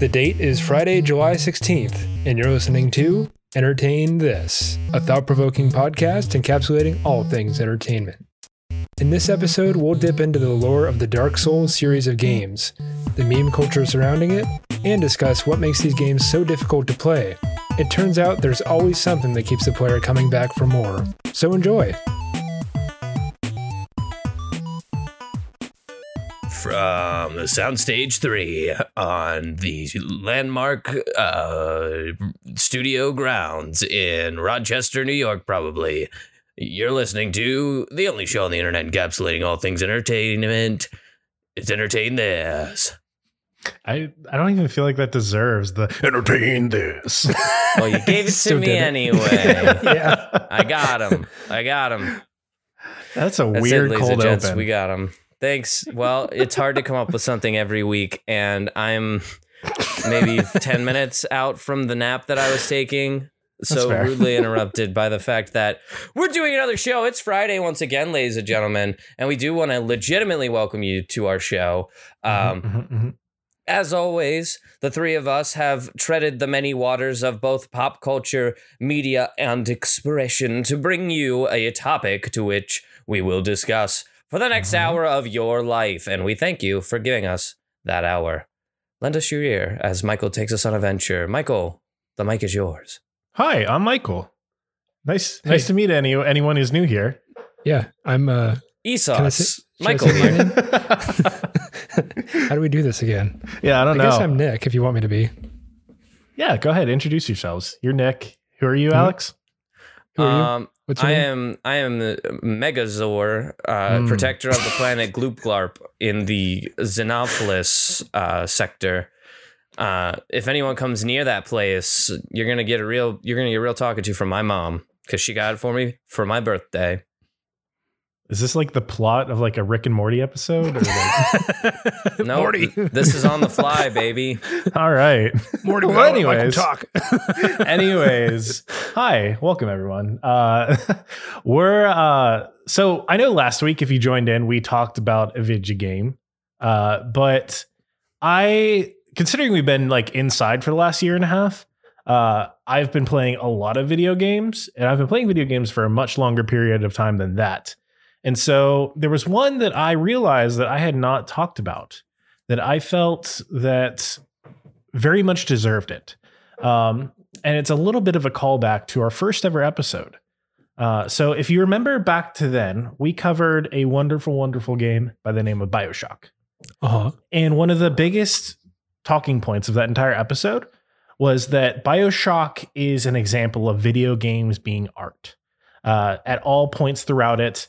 The date is Friday, July 16th, and you're listening to Entertain This, a thought provoking podcast encapsulating all things entertainment. In this episode, we'll dip into the lore of the Dark Souls series of games, the meme culture surrounding it, and discuss what makes these games so difficult to play. It turns out there's always something that keeps the player coming back for more. So enjoy! From the Soundstage 3 on the landmark uh, studio grounds in Rochester, New York, probably. You're listening to the only show on the internet encapsulating all things entertainment. It's Entertain This. I, I don't even feel like that deserves the entertain this. Well, you gave it to me it. anyway. yeah. I got him. I got him. That's a That's weird it, cold and gents. open. We got him. Thanks. Well, it's hard to come up with something every week, and I'm maybe 10 minutes out from the nap that I was taking. So rudely interrupted by the fact that we're doing another show. It's Friday once again, ladies and gentlemen, and we do want to legitimately welcome you to our show. Um, Mhm, mhm. as always, the three of us have treaded the many waters of both pop culture, media, and expression to bring you a topic to which we will discuss for the next Mhm. hour of your life. And we thank you for giving us that hour. Lend us your ear as Michael takes us on a venture. Michael, the mic is yours. Hi, I'm Michael. Nice, Hey. nice to meet any anyone who's new here. Yeah, I'm, uh, Esauce. Can I say- should I Michael here. how do we do this again? yeah, I I don't guess know. I guess I'm Nick if you want me to be. yeah, go ahead, introduce yourselves. You're Nick. Who are you, Mhm. Alex? Who are you? What's I name? am I am the Megazord, uh, Hmm. protector of the planet Gloopglarp in the Xenophilis uh, sector. Uh, if anyone comes near that place, you're gonna get a real you're gonna get a real talking to from my mom because she got it for me for my birthday. Is this like the plot of like a Rick and Morty episode? Or like, No, Morty. this is on the fly, baby. all right. Morty, Well, well, anyways. anyways. talk. Anyways, hi, welcome everyone. Uh, we're uh, so I know last week if you joined in, we talked about a video game, uh, but I considering we've been like inside for the last year and a half, uh, I've been playing a lot of video games, and I've been playing video games for a much longer period of time than that. And so there was one that I realized that I had not talked about that I felt that very much deserved it. Um, and it's a little bit of a callback to our first ever episode. Uh, so if you remember back to then, we covered a wonderful, wonderful game by the name of Bioshock. Uh-huh. And one of the biggest talking points of that entire episode was that Bioshock is an example of video games being art. Uh, at all points throughout it,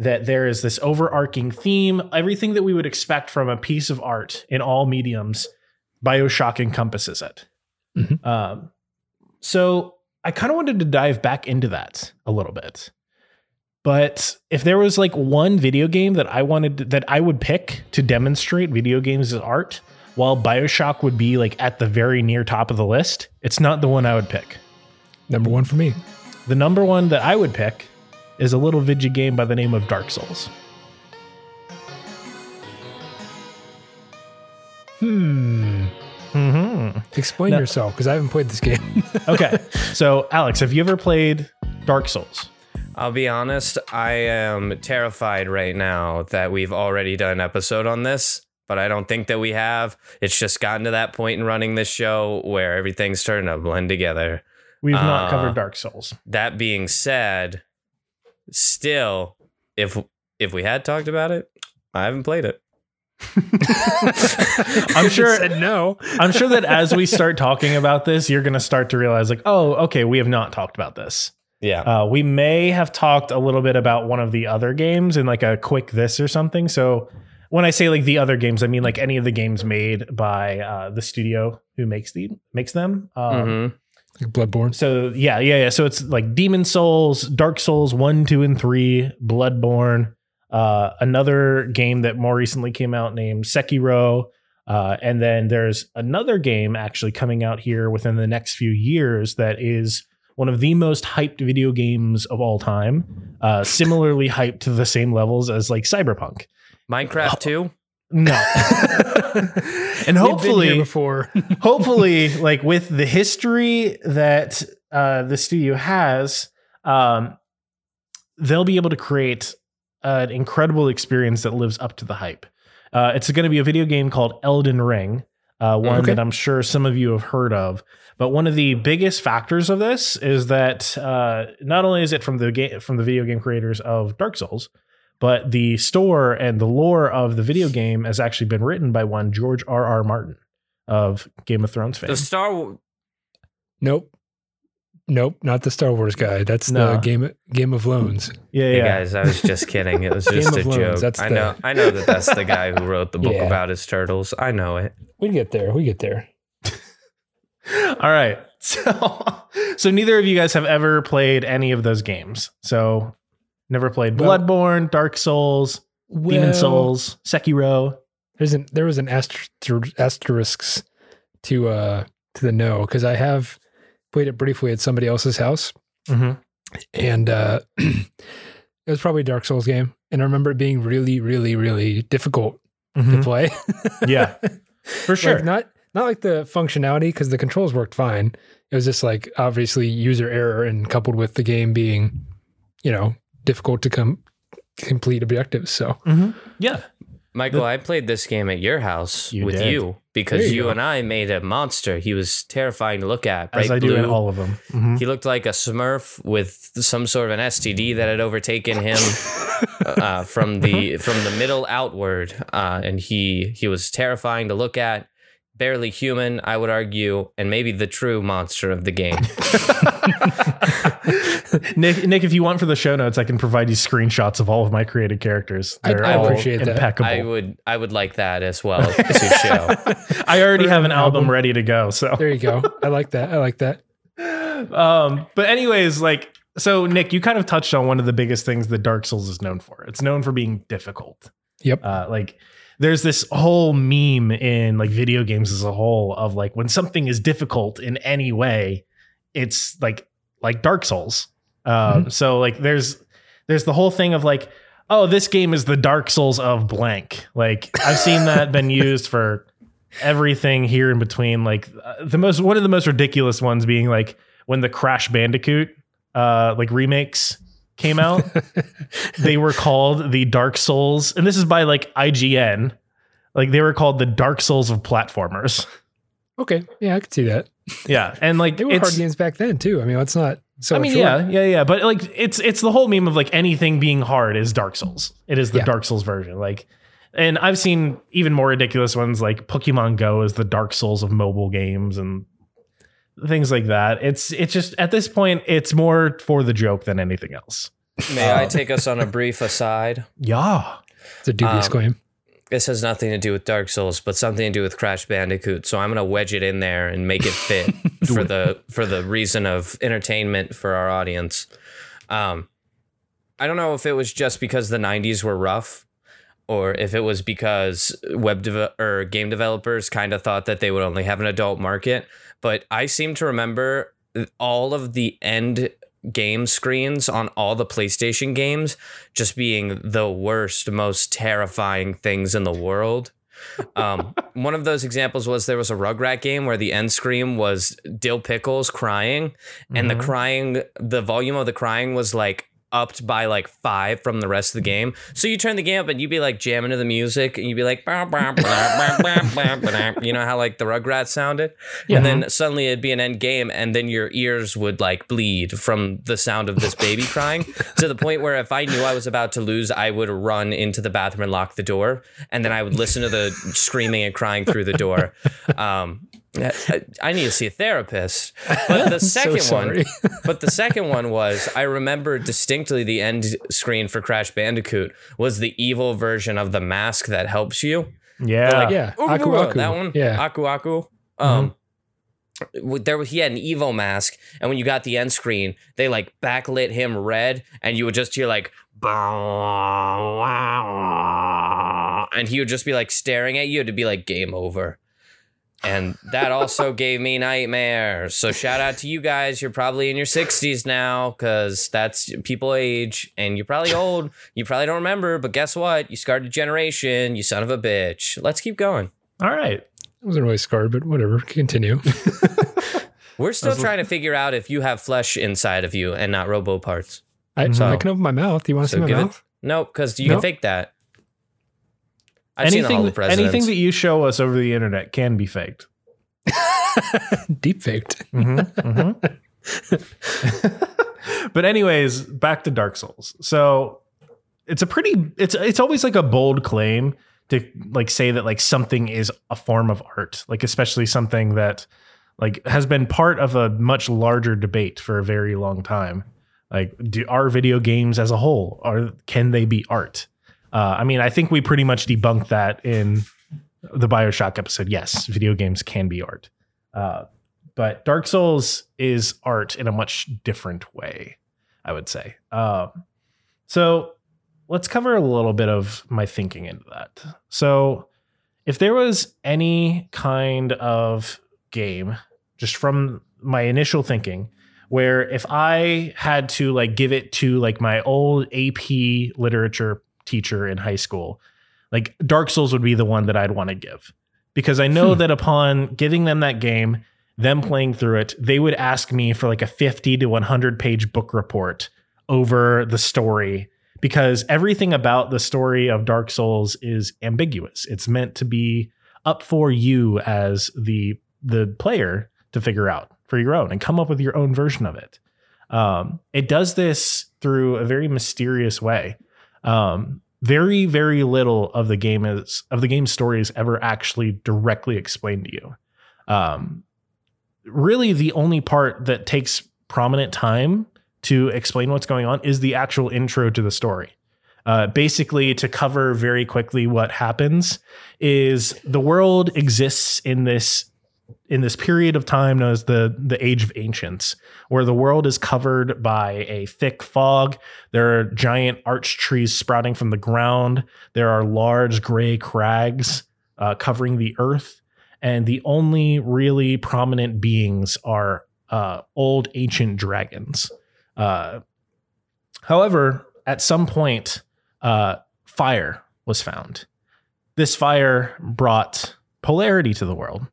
that there is this overarching theme, everything that we would expect from a piece of art in all mediums, Bioshock encompasses it. Mhm. Um, so I kind of wanted to dive back into that a little bit. But if there was like one video game that I wanted to- that I would pick to demonstrate video games as art, while BioShock would be like at the very near top of the list, it's not the one I would pick. Number one for me. The number one that I would pick is a little video game by the name of Dark Souls. Hmm. hmm Explain No. yourself because I haven't played this game. Okay, so Alex, have you ever played Dark Souls? I'll be honest, I am terrified right now that we've already done an episode on this, but I don't think that we have. It's just gotten to that point in running this show where everything's starting to blend together. We've not Uh, covered Dark Souls. That being said, still, if if we had talked about it, I haven't played it. I'm sure said no. I'm sure that as we start talking about this, you're going to start to realize, like, oh, okay, we have not talked about this. Yeah. Uh, we may have talked a little bit about one of the other games in like a quick this or something. So when I say like the other games, I mean like any of the games made by uh, the studio who makes the makes them. Um, Mhm. Like Bloodborne. So yeah, yeah, yeah. So it's like Demon Souls, Dark Souls one, two, and three, Bloodborne. Uh, another game that more recently came out named Sekiro. Uh, and then there's another game actually coming out here within the next few years that is one of the most hyped video games of all time. Uh, similarly hyped to the same levels as like Cyberpunk. Minecraft 2? No. and We've been here hopefully, before. hopefully, like with the history that uh, the studio has, um, they'll be able to create an incredible experience that lives up to the hype. Uh, it's going to be a video game called Elden Ring, uh, one Okay. that I'm sure some of you have heard of. But one of the biggest factors of this is that uh, not only is it from the game from the video game creators of Dark Souls, but the store and the lore of the video game has actually been written by one George R. R. Martin of Game of Thrones fame. The Star Wars. Nope. Nope, not the Star Wars guy. That's No. the game Game of Loans. yeah, Hey guys, I was just kidding. It was just of a Loans, joke. that's I the- know. I know that that's the guy who wrote the book Yeah. about his turtles. I know it. We get there. We get there. All right. So, so neither of you guys have ever played any of those games. So, never played Well- Bloodborne, Dark Souls, Demon Souls, Sekiro. There's an there was an aster- asterisks to uh to the no because I have played it briefly at somebody else's house Mm-hmm. and uh it was probably a Dark Souls game and I remember it being really really really difficult to play. Yeah, for sure. Like, not not like the functionality because the controls worked fine. It was just like obviously user error and coupled with the game being, you know, difficult to come complete objectives. So Mhm. Yeah. Michael, I played this game at your house You with did. you because There you you, and I made a monster. He was terrifying to look at. Bright As I do in all of them. Mhm. He looked like a Smurf with some sort of an STD that had overtaken him uh, from the from the middle outward, uh, and he he was terrifying to look at. Barely human, I would argue, and maybe the true monster of the game. Nick, Nick, if you want for the show notes, I can provide you screenshots of all of my created characters. I- They're I all appreciate that. impeccable. I would I would like that as well to show. I already have an an album, album. ready to go. So there you go. I like that. I like that. um, but anyways, like so, Nick, you kind of touched on one of the biggest things that Dark Souls is known for. It's known for being difficult. Yep. Uh, like there's this whole meme in like video games as a whole of like when something is difficult in any way, it's like like Dark Souls. Um, So like there's there's the whole thing of like oh this game is the Dark Souls of blank. Like I've seen that been used for everything here in between. Like uh, the most one of the most ridiculous ones being like when the Crash Bandicoot uh like remakes came out they were called the Dark Souls, and this is by like IGN. Like they were called the Dark Souls of platformers. Okay. Yeah, I could see that. Yeah, and like They were hard games back then too. I mean, it's not so I mean, short. yeah, yeah, yeah, but like it's it's the whole meme of like anything being hard is Dark Souls. It is the Yeah. Dark Souls version. Like, and I've seen even more ridiculous ones like Pokemon Go is the Dark Souls of mobile games and things like that. It's it's just at this point it's more for the joke than anything else. May I take us on a brief aside? Yeah. It's a dubious Um, claim. This has nothing to do with Dark Souls, but something to do with Crash Bandicoot. So I'm gonna wedge it in there and make it fit for the for the reason of entertainment for our audience. Um, I don't know if it was just because the '90s were rough, or if it was because web deve- or game developers kind of thought that they would only have an adult market. But I seem to remember all of the end game screens on all the PlayStation games just being the worst, most terrifying things in the world. Um, one of those examples was there was a Rugrat game where the end screen was Dil Pickles crying, and Mhm. the crying, the volume of the crying was like upped by like five from the rest of the game. So you turn the game up and you'd be like jamming to the music, and you'd be like, "Bah, bah, bah, bah, bah, bah, bah," you know how like the Rugrats sounded, and then suddenly it'd be an end game, and then your ears would like bleed from the sound of this baby crying to the point where if I knew I was about to lose, I would run into the bathroom and lock the door, and then I would listen to the screaming and crying through the door. Um, I, I need to see a therapist. But the So second one, but the second one was I remember distinctly the end screen for Crash Bandicoot was the evil version of the mask that helps you. Yeah. like, yeah, Aku Aku. that one. Yeah, Aku Aku. Um, w- there he had an evil mask, and when you got the end screen, they like backlit him red, and you would just hear like, and he would just be like staring at you to be like game over. And that also gave me nightmares. So shout out to you guys. You're probably in your 60s now because that's people age and you're probably old. You probably don't remember, but guess what? You scarred a generation, you son of a bitch. Let's keep going. All right. I wasn't really scarred, but whatever. Continue. We're still trying to figure out if you have flesh inside of you and not robo parts. I, So- I can open my mouth. You want to So see my give it- mouth? Nope, because you Nope. can fake that. I've seen all anything, the anything that you show us over the internet can be faked. Deep faked. Mhm, mhm. but anyways, back to Dark Souls. So it's a pretty it's it's always like a bold claim to like say that like something is a form of art, like especially something that like has been part of a much larger debate for a very long time. Like, do are video games as a whole are can they be art? Uh, I mean, I think we pretty much debunked that in the Bioshock episode. Yes, video games can be art. Uh, but Dark Souls is art in a much different way, I would say. Um, so let's cover a little bit of my thinking into that. So, if there was any kind of game, just from my initial thinking, where if I had to like give it to like my old AP literature teacher in high school, like Dark Souls would be the one that I'd want to give. Because I know Hmm. that upon giving them that game, them playing through it, they would ask me for like a 50 to 100 page book report over the story because everything about the story of Dark Souls is ambiguous. It's meant to be up for you as the the player to figure out for your own and come up with your own version of it. Um, it does this through a very mysterious way. Um, very very little of the game is of the game's story is ever actually directly explained to you. Um, really, the only part that takes prominent time to explain what's going on is the actual intro to the story. Uh, basically, to cover very quickly what happens is the world exists in this in this period of time known as the the Age of Ancients, where the world is covered by a thick fog. There are giant arch trees sprouting from the ground. There are large gray crags uh, covering the earth, and the only really prominent beings are uh, old ancient dragons. Uh, however, at some point, uh, fire was found. This fire brought polarity to the world.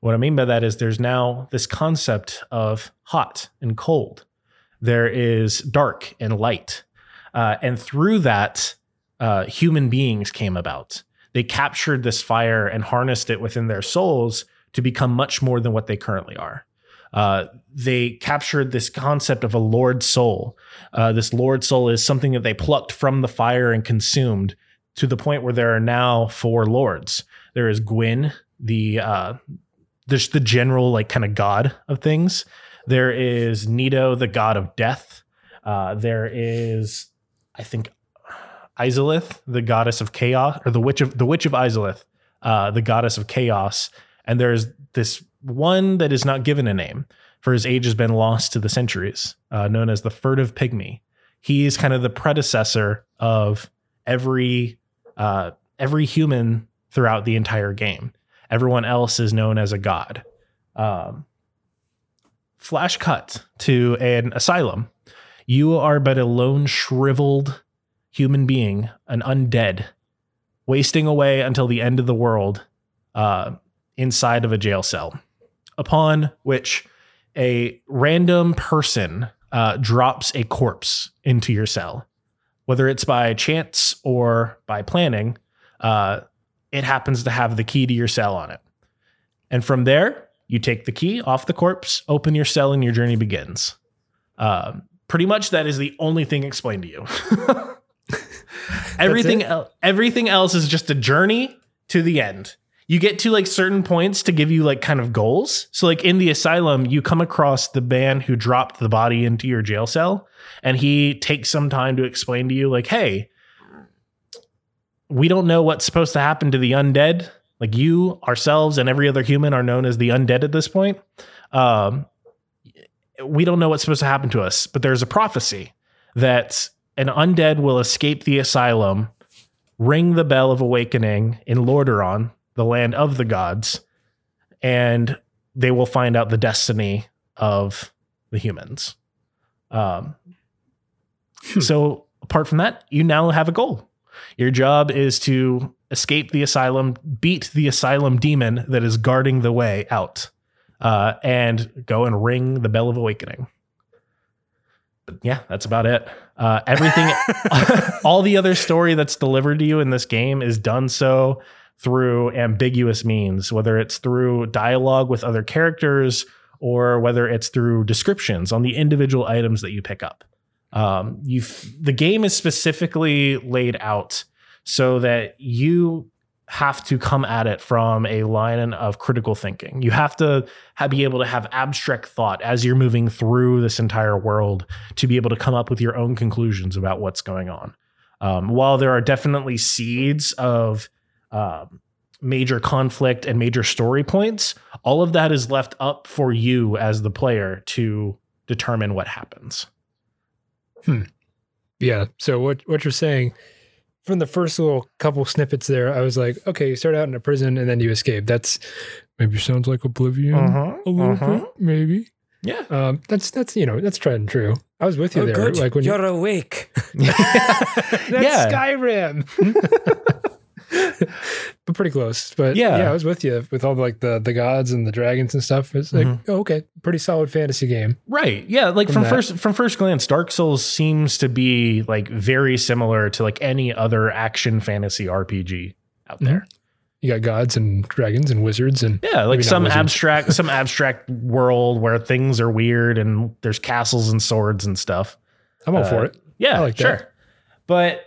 What I mean by that is there's now this concept of hot and cold. There is dark and light. Uh, and through that, uh, human beings came about. They captured this fire and harnessed it within their souls to become much more than what they currently are. Uh, they captured this concept of a Lord soul. Uh, this Lord soul is something that they plucked from the fire and consumed to the point where there are now four lords. There is Gwyn, the uh, there's the general like kind of god of things. There is Nito, the god of death. Uh, there is, I think, Izalith, the goddess of chaos, or the witch of the witch of Izalith, uh, the goddess of chaos. And there's this one that is not given a name, for his age has been lost to the centuries, uh, known as the furtive pygmy. He is kind of the predecessor of every uh, every human throughout the entire game. Everyone else is known as a god. Um, flash cut to an asylum. You are but a lone, shriveled human being, an undead, wasting away until the end of the world uh, inside of a jail cell. Upon which a random person uh, drops a corpse into your cell. Whether it's by chance or by planning, uh, it happens to have the key to your cell on it. And from there, you take the key off the corpse, open your cell, and your journey begins. Um, pretty much that is the only thing explained to you. everything, el- everything else is just a journey to the end. You get to like certain points to give you like kind of goals. So, like in the asylum, you come across the man who dropped the body into your jail cell, and he takes some time to explain to you, like, hey, we don't know what's supposed to happen to the undead. Like you, ourselves, and every other human are known as the undead at this point. Um, we don't know what's supposed to happen to us, but there's a prophecy that an undead will escape the asylum, ring the bell of awakening in Lordran, the land of the gods, and they will find out the destiny of the humans. Um, Hmm. So, apart from that, you now have a goal. Your job is to escape the asylum, beat the asylum demon that is guarding the way out, uh, and go and ring the bell of awakening. But yeah, that's about it. Uh, everything, all the other story that's delivered to you in this game is done so through ambiguous means, whether it's through dialogue with other characters or whether it's through descriptions on the individual items that you pick up. Um, you the game is specifically laid out so that you have to come at it from a line of critical thinking. You have to have, be able to have abstract thought as you're moving through this entire world to be able to come up with your own conclusions about what's going on. Um, while there are definitely seeds of um, major conflict and major story points, all of that is left up for you as the player to determine what happens. Yeah. So what what you're saying from the first little couple snippets there, I was like, okay, you start out in a prison and then you escape. That's maybe sounds like Oblivion Uh-huh, a little uh-huh. bit, maybe. Yeah. Um, that's that's you know that's tried and true. I was with you Oh, there, good. like when you You're awake. that's Yeah. Skyrim. but pretty close. But Yeah. yeah. I was with you with all the, like the the gods and the dragons and stuff. It's like, Mhm. oh, okay, pretty solid fantasy game. Right. Yeah. Like From from, first from first glance, Dark Souls seems to be like very similar to like any other action fantasy RPG out there. You got gods and dragons and wizards and Yeah, like some wizards. abstract some abstract world where things are weird and there's castles and swords and stuff. I'm all Uh, for it. Yeah, I like sure. that. But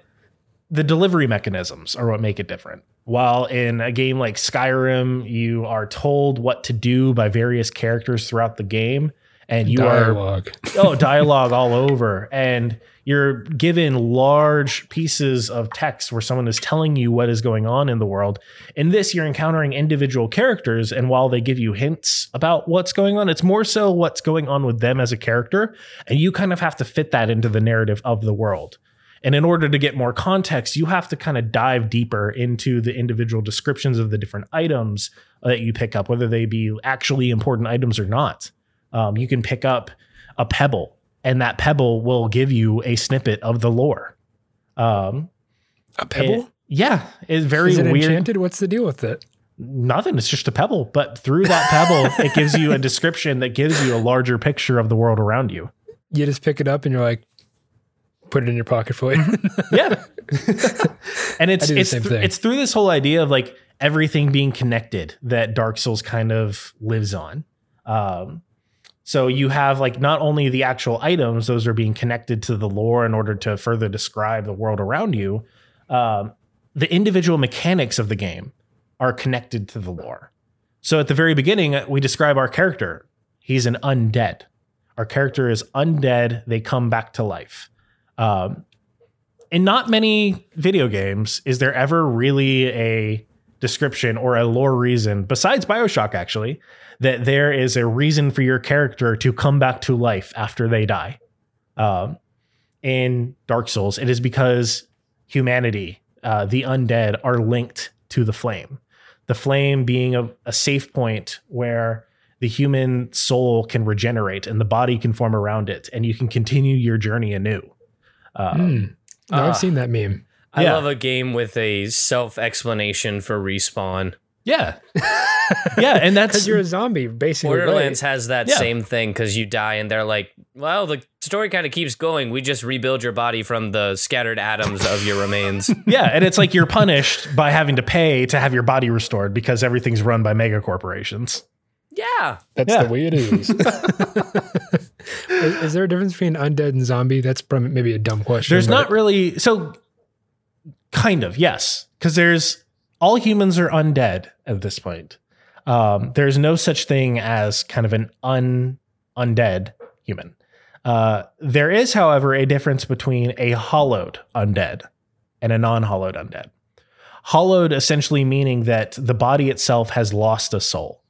the delivery mechanisms are what make it different. While in a game like Skyrim, you are told what to do by various characters throughout the game, and you are oh dialogue all over. And you're given large pieces of text where someone is telling you what is going on in the world. In this you're encountering individual characters and while they give you hints about what's going on it's more so what's going on with them as a character and you kind of have to fit that into the narrative of the world and in order to get more context you have to kind of dive deeper into the individual descriptions of the different items that you pick up whether they be actually important items or not um, you can pick up a pebble and that pebble will give you a snippet of the lore um A pebble? it- yeah it's very Is it weird enchanted? What's the deal with it? nothing it's just a pebble but through that pebble it gives you a description that gives you a larger picture of the world around you You just pick it up and you're like, put it in your pocket for you. yeah. And it's it's thing. it's through this whole idea of like everything being connected that dark souls kind of lives on. Um so you have like not only the actual items those are being connected to the lore in order to further describe the world around you. Um the individual mechanics of the game are connected to the lore. So at the very beginning we describe our character. He's an undead. Our character is undead. They come back to life um, in not many video games is there ever really a description or a lore reason besides bioshock actually that there is a reason for your character to come back to life after they die? Um, in dark souls it is because humanity uh, the undead are linked to the flame. The flame being a, a safe point where the human soul can regenerate and the body can form around it and you can continue your journey anew um, Hmm. No, Ah. I've seen that meme. I Yeah. love a game with a self explanation for respawn. Yeah. yeah. And that's Because you're a zombie, basically. Borderlands right? has that Yeah. same thing because you die and they're like, well, the story kind of keeps going. We just rebuild your body from the scattered atoms of your remains. yeah. And it's like you're punished by having to pay to have your body restored because everything's run by mega corporations. Yeah. That's Yeah. the way it is. is. is there a difference between undead and zombie? That's probably maybe a dumb question. There's not really so kind of, yes. Because there's all humans are undead at this point. Um, there's no such thing as kind of an un undead human. Uh, there is, however, a difference between a hollowed undead and a non-hollowed undead. Hollowed essentially meaning that the body itself has lost a soul.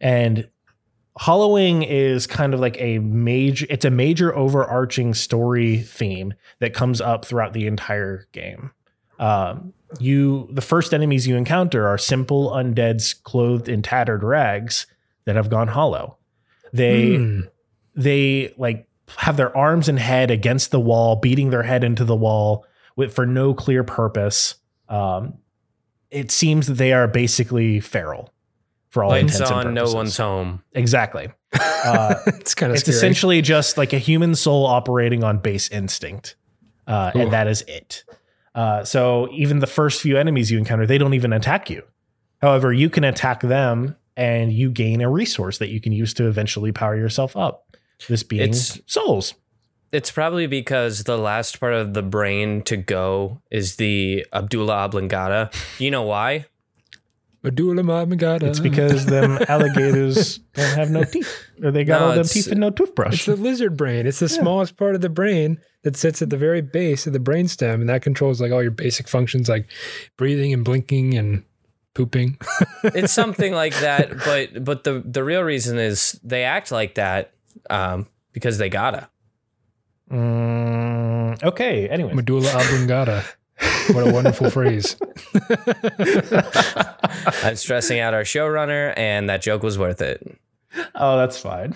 And hollowing is kind of like a major it's a major overarching story theme that comes up throughout the entire game. Um, you the first enemies you encounter are simple undeads clothed in tattered rags that have gone hollow. They Hmm. they like have their arms and head against the wall, beating their head into the wall with for no clear purpose. Um, it seems that they are basically feral for all Lights intents and on, no one's home. Exactly. Uh, it's kind of it's scary. essentially just like a human soul operating on base instinct, uh, and that is it. Uh, so even the first few enemies you encounter, they don't even attack you. However, you can attack them, and you gain a resource that you can use to eventually power yourself up. This being It's- souls. It's probably because the last part of the brain to go is the Abdullah oblongata. You know why? Medulla oblongata. It's because them alligators don't have no teeth, or they got No, all them teeth and no toothbrush. it's the lizard brain. It's the smallest part of the brain that sits at the very base of the brainstem, and that controls like all your basic functions like breathing and blinking and pooping. It's something like that, but but the the real reason is they act like that um, because they gotta. Mm, okay. Anyway, Medulla oblongata. What a wonderful phrase. I'm stressing out our showrunner, and that joke was worth it. oh, that's fine.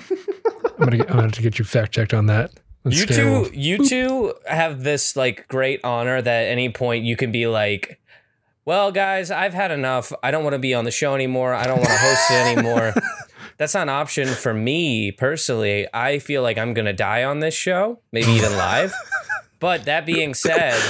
I'm gonna, get, I'm gonna have to get you fact checked on that. Let's you stay two, wolf. you two have this like great honor that at any point you can be like, "Well, guys, I've had enough. I don't want to be on the show anymore. I don't want to host it anymore." That's not an option for me personally. I feel like I'm gonna die on this show, maybe even live. But that being said,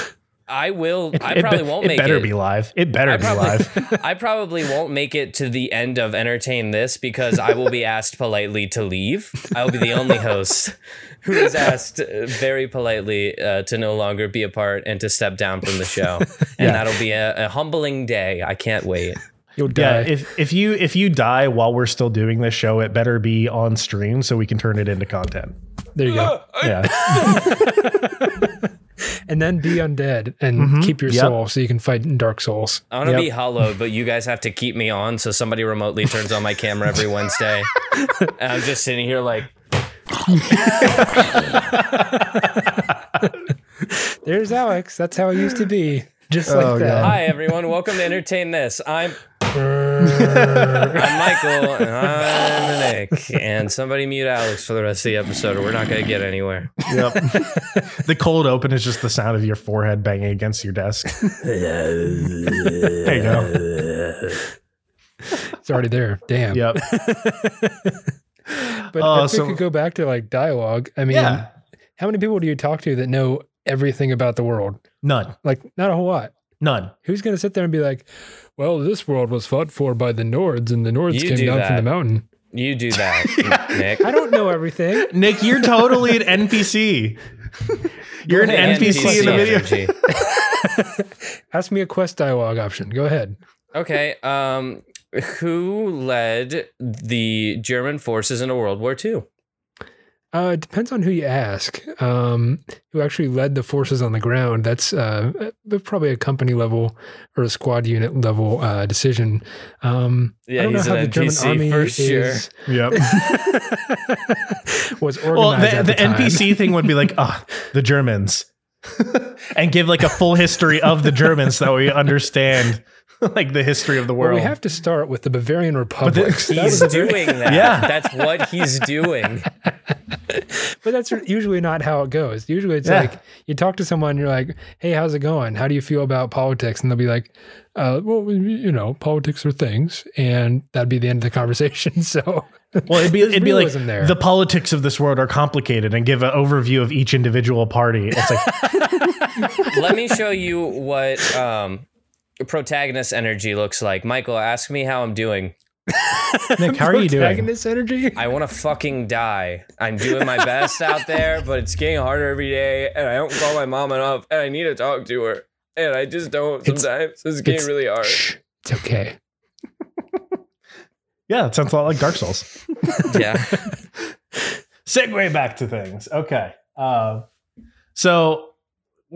I will. I It probably be- won't make it better it. be live. It better I be probably, live. I probably won't make it to the end of entertain this because I will be asked politely to leave. I will be the only host who is asked uh, very politely uh, to no longer be a part and to step down from the show, and Yeah. that'll be a, a humbling day. I can't wait. You'll Yeah, die. if if you if you die while we're still doing this show, it better be on stream so we can turn it into content. there you go. Yeah, And then be undead and Mhm. keep your Yep. soul so you can fight in Dark Souls. I want to Yep. be hollowed, but you guys have to keep me on. So somebody remotely turns on my camera every Wednesday, and I'm just sitting here like, There's Alex. That's how it used to be. Just Oh, like that. "Hi everyone, welcome to entertain this. I'm. I'm Michael, and I'm Nick. And somebody mute Alex for the rest of the episode, or we're not going to get anywhere. yep. the cold open is just the sound of your forehead banging against your desk. there you go. it's already there. Damn. Yep. But Oh, if so- we could go back to like dialogue, I mean, Yeah. how many people do you talk to that know everything about the world? None. Like, not a whole lot. None. Who's going to sit there and be like, well, this world was fought for by the Nords and the Nords You came do down from the mountain? You do that, Nick. I don't know everything. Nick, you're totally an NPC. You're an ahead. NPC in the video. energy. Ask me a quest dialogue option. Go ahead. Okay. Um, who led the German forces into World War II? Uh, it depends on who you ask. Um, who actually led the forces on the ground? That's uh, uh, probably a company level or a squad unit level uh, decision. Um, I Yeah, don't know he's how an the German NPC army for sure. is- Yep. was organized. Well, the, at the, the, time. NPC thing would be like, ah, the Germans. and give like a full history of the Germans so that we understand like the history of the Well, world. we have to start with the Bavarian Republic. the- He's was doing that. Yeah. That's what he's doing. but that's usually not how it goes. Usually it's Yeah. like you talk to someone, you're like, "Hey, how's it going? How do you feel about politics?" And they'll be like, uh, "Well, you know, politics are things," and that'd be the end of the conversation. So, well, it'd be it'd be like there. the politics of this world are complicated and give an overview of each individual party. It's like Let me show you what um, protagonist energy looks like. Michael, ask me how I'm doing. Nick, how are you doing? Protagonist energy. I want to fucking die. I'm doing my best out there, but it's getting harder every day, and I don't call my mom enough, and I need to talk to her, and I just don't It's- sometimes. It's getting it's- really hard. Shh, it's okay. Yeah, it sounds a lot like Dark Souls. Yeah. segue back to things. Okay. Uh, so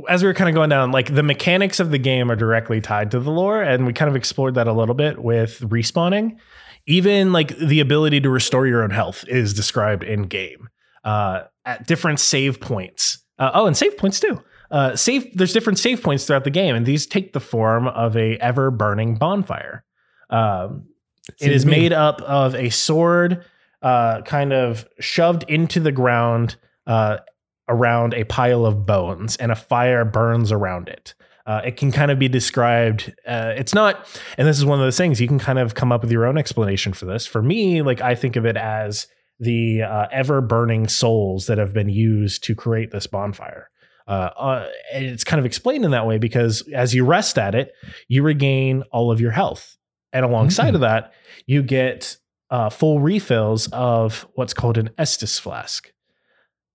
as we were kind of going down, like the mechanics of the game are directly tied to the lore, and we kind of explored that a little bit with respawning. Even like the ability to restore your own health is described in game uh, at different save points. Uh, oh, and save points too. uh, save there's different save points throughout the game, and these take the form of a ever burning bonfire. Um, it is made up of a sword, uh, kind of shoved into the ground uh, around a pile of bones, and a fire burns around it. Uh, it can kind of be described. Uh, it's not, and this is one of those things you can kind of come up with your own explanation for this. For me, like I think of it as the uh, ever burning souls that have been used to create this bonfire. Uh, uh, it's kind of explained in that way because as you rest at it, you regain all of your health. And alongside Mm. of that, you get uh, full refills of what's called an Estus flask.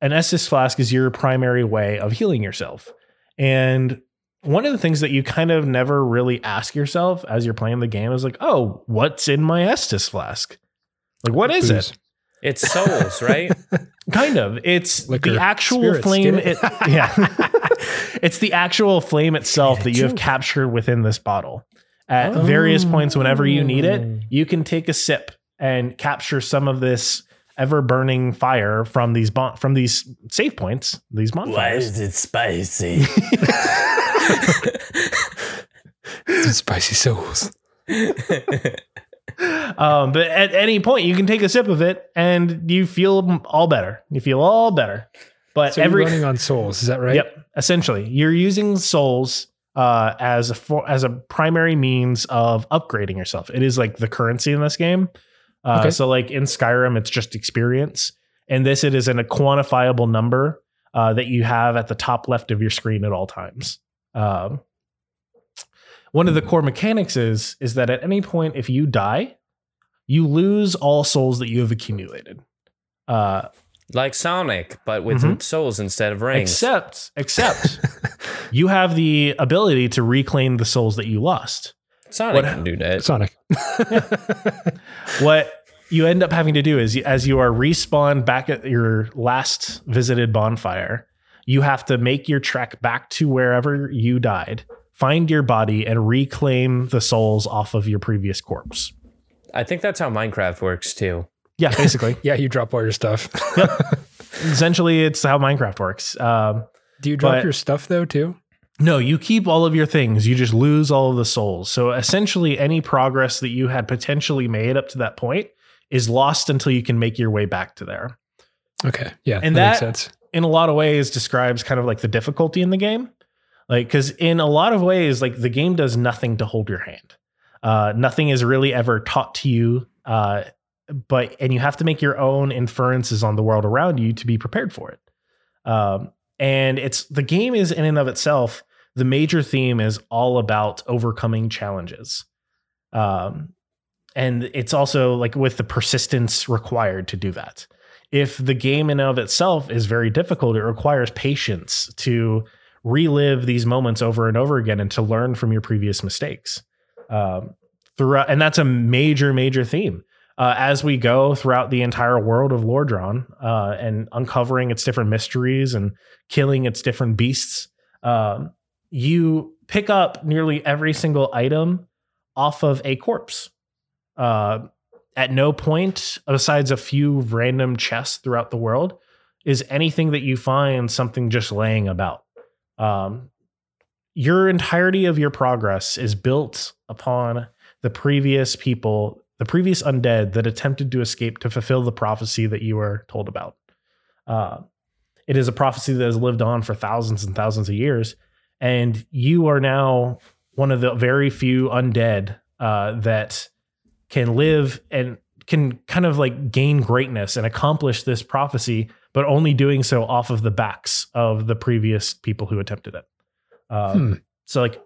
An Estus flask is your primary way of healing yourself. And one of the things that you kind of never really ask yourself as you're playing the game is like, oh, what's in my Estus flask? Like, what is Booze. it? It's souls, right? Kind of. It's Liquor. the actual Spirits, flame. It, it? yeah. it's the actual flame itself Yeah, that you have captured within this bottle. At various points, whenever you need Oh. it, you can take a sip and capture some of this ever burning fire from these bon- from these save points, these bonfires. it spicy? Some spicy souls. um, but at any point, you can take a sip of it and you feel all better. You feel all better. But So every you're running on souls, is that right? Yep. Essentially, you're using souls uh, as a for, as a primary means of upgrading yourself. It is like the currency in this game. Uh, Okay. So, like in Skyrim, it's just experience. and this, it is in a quantifiable number uh, that you have at the top left of your screen at all times. Um, one of the core mechanics is is that at any point, if you die, you lose all souls that you have accumulated. Uh, like Sonic, but with Mhm. souls instead of rings. Except, except you have the ability to reclaim the souls that you lost. Sonic what- can do that. Sonic. What you end up having to do is, as you are respawned back at your last visited bonfire, you have to make your trek back to wherever you died, find your body, and reclaim the souls off of your previous corpse. I think that's how Minecraft works too. Yeah, basically. yeah, you drop all your stuff. Essentially, it's how Minecraft works. Um, Do you drop But- your stuff though too? No, you keep all of your things. You just lose all of the souls. So essentially, any progress that you had potentially made up to that point is lost until you can make your way back to there. Okay. Yeah. And that, that- makes sense. In a lot of ways, describes kind of like the difficulty in the game. Like, because in a lot of ways, like the game does nothing to hold your hand. Uh, nothing is really ever taught to you. Uh, but and you have to make your own inferences on the world around you to be prepared for it. Um, and it's the game is in and of itself the major theme is all about overcoming challenges. Um, and it's also like with the persistence required to do that. If the game in and of itself is very difficult it requires patience to relive these moments over and over again and to learn from your previous mistakes. Um, throughout and that's a major major theme. Uh, as we go throughout the entire world of Lordran uh, and uncovering its different mysteries and killing its different beasts, um, you pick up nearly every single item off of a corpse. Uh, at no point, besides a few random chests throughout the world, is anything that you find something just laying about. Um, your entirety of your progress is built upon the previous people, the previous undead that attempted to escape to fulfill the prophecy that you were told about. Uh, it is a prophecy that has lived on for thousands and thousands of years, and you are now one of the very few undead uh, that can live and can kind of like gain greatness and accomplish this prophecy, but only doing so off of the backs of the previous people who attempted it. Um, Hmm. So, like,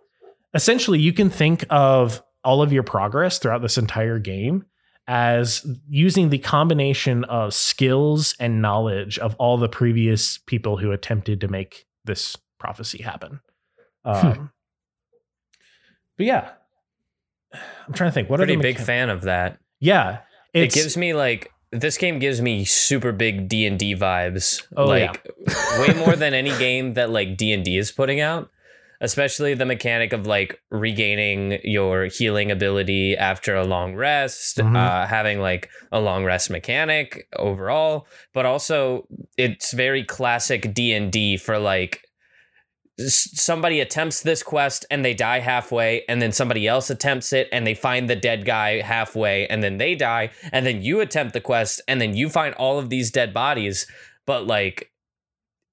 essentially, you can think of all of your progress throughout this entire game as using the combination of skills and knowledge of all the previous people who attempted to make this prophecy happen. Um, But yeah, I'm trying to think. What Pretty big mechan- fan of that. Yeah, It gives me like this game gives me super big D and D vibes. Oh, like way more than any game that like D and D is putting out. Especially the mechanic of like regaining your healing ability after a long rest, Mhm. uh, having like a long rest mechanic overall, but also it's very classic D and D for like somebody attempts this quest and they die halfway and then somebody else attempts it and they find the dead guy halfway and then they die and then you attempt the quest and then you find all of these dead bodies but like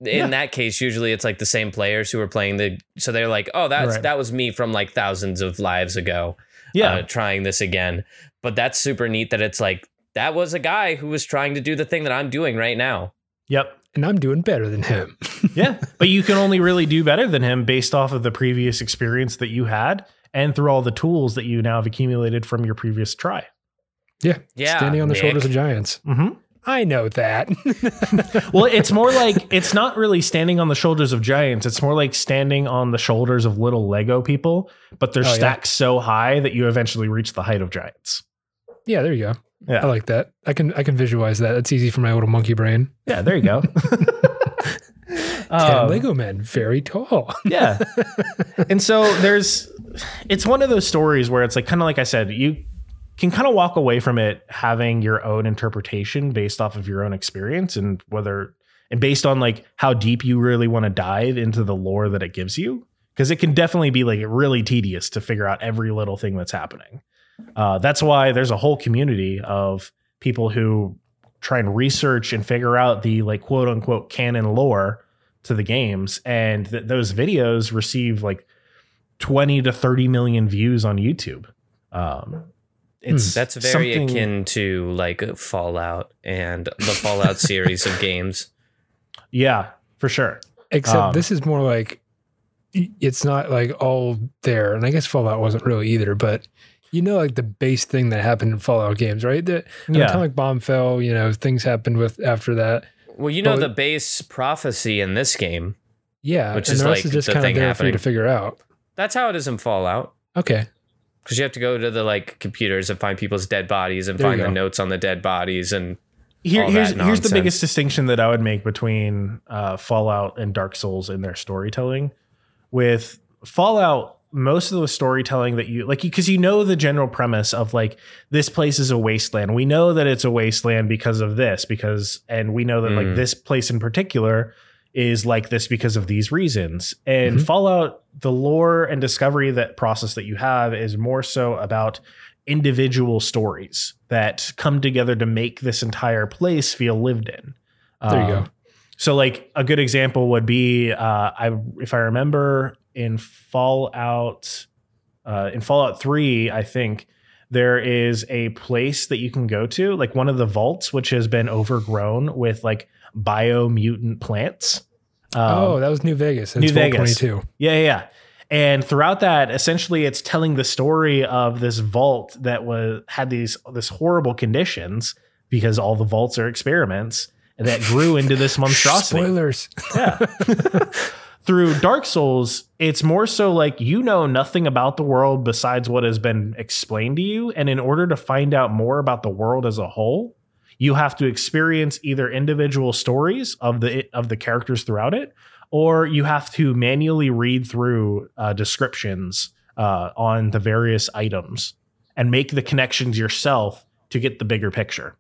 in Yeah. that case usually it's like the same players who are playing the so they're like oh that's Right. that was me from like thousands of lives ago Yeah. uh, trying this again but that's super neat that it's like that was a guy who was trying to do the thing that I'm doing right now yep. And I'm doing better than him. Yeah. but you can only really do better than him based off of the previous experience that you had and through all the tools that you now have accumulated from your previous try. Yeah. Yeah, Standing on the Nick. shoulders of giants. Mm-hmm. I know that. Well, it's more like it's not really standing on the shoulders of giants. It's more like standing on the shoulders of little Lego people, but they're Oh, yeah. stacked so high that you eventually reach the height of giants. yeah, there you go. Yeah. I like that. I can I can visualize that. It's easy for my little monkey brain. Yeah, there you go. Ten Um, Lego men, very tall. yeah. And so there's it's one of those stories where it's like kind of like I said, you can kind of walk away from it having your own interpretation based off of your own experience and whether and based on like how deep you really want to dive into the lore that it gives you because it can definitely be like really tedious to figure out every little thing that's happening. Uh, that's why there's a whole community of people who try and research and figure out the like quote unquote canon lore to the games and th- those videos receive like 20 to 30 million views on youtube um it's That's very something- akin to like Fallout and the Fallout series of games. yeah for sure Except Um, this is more like it's not like all there, and I guess Fallout wasn't really either. But you know, like the base thing that happened in Fallout games, right? The yeah atomic bomb fell. You know, things happened with after that. Well, you know Well, the base prophecy in this game. Yeah, Which and is the rest like is just the kind of thing there for you happening. to figure out. That's how it is in Fallout. Okay, Because you have to go to the like computers and find people's dead bodies and There find the notes on the dead bodies and Here, all that here's here's the biggest distinction that I would make between uh, Fallout and Dark Souls in their storytelling. With Fallout, most of the storytelling that you like, because you know the general premise of like this place is a wasteland. We know that it's a wasteland because of this, because and we know that like Mm. this place in particular is like this because of these reasons. And Mhm. Fallout, the lore and discovery that process that you have is more so about individual stories that come together to make this entire place feel lived in. There you go. Um, So, like a good example would be, uh, I if I remember in Fallout, uh, in Fallout Three, I think there is a place that you can go to, like one of the vaults, which has been overgrown with like biomutant plants. Um, oh, that was New Vegas. New Vegas. 22. yeah, yeah. And throughout that, essentially, it's telling the story of this vault that was had these this horrible conditions because all the vaults are experiments and that grew into this monstrosity. Spoilers. Yeah. Through Dark Souls, it's more so like you know nothing about the world besides what has been explained to you. And in order to find out more about the world as a whole, you have to experience either individual stories of the of the characters throughout it, or you have to manually read through uh, descriptions uh, on the various items and make the connections yourself to get the bigger picture.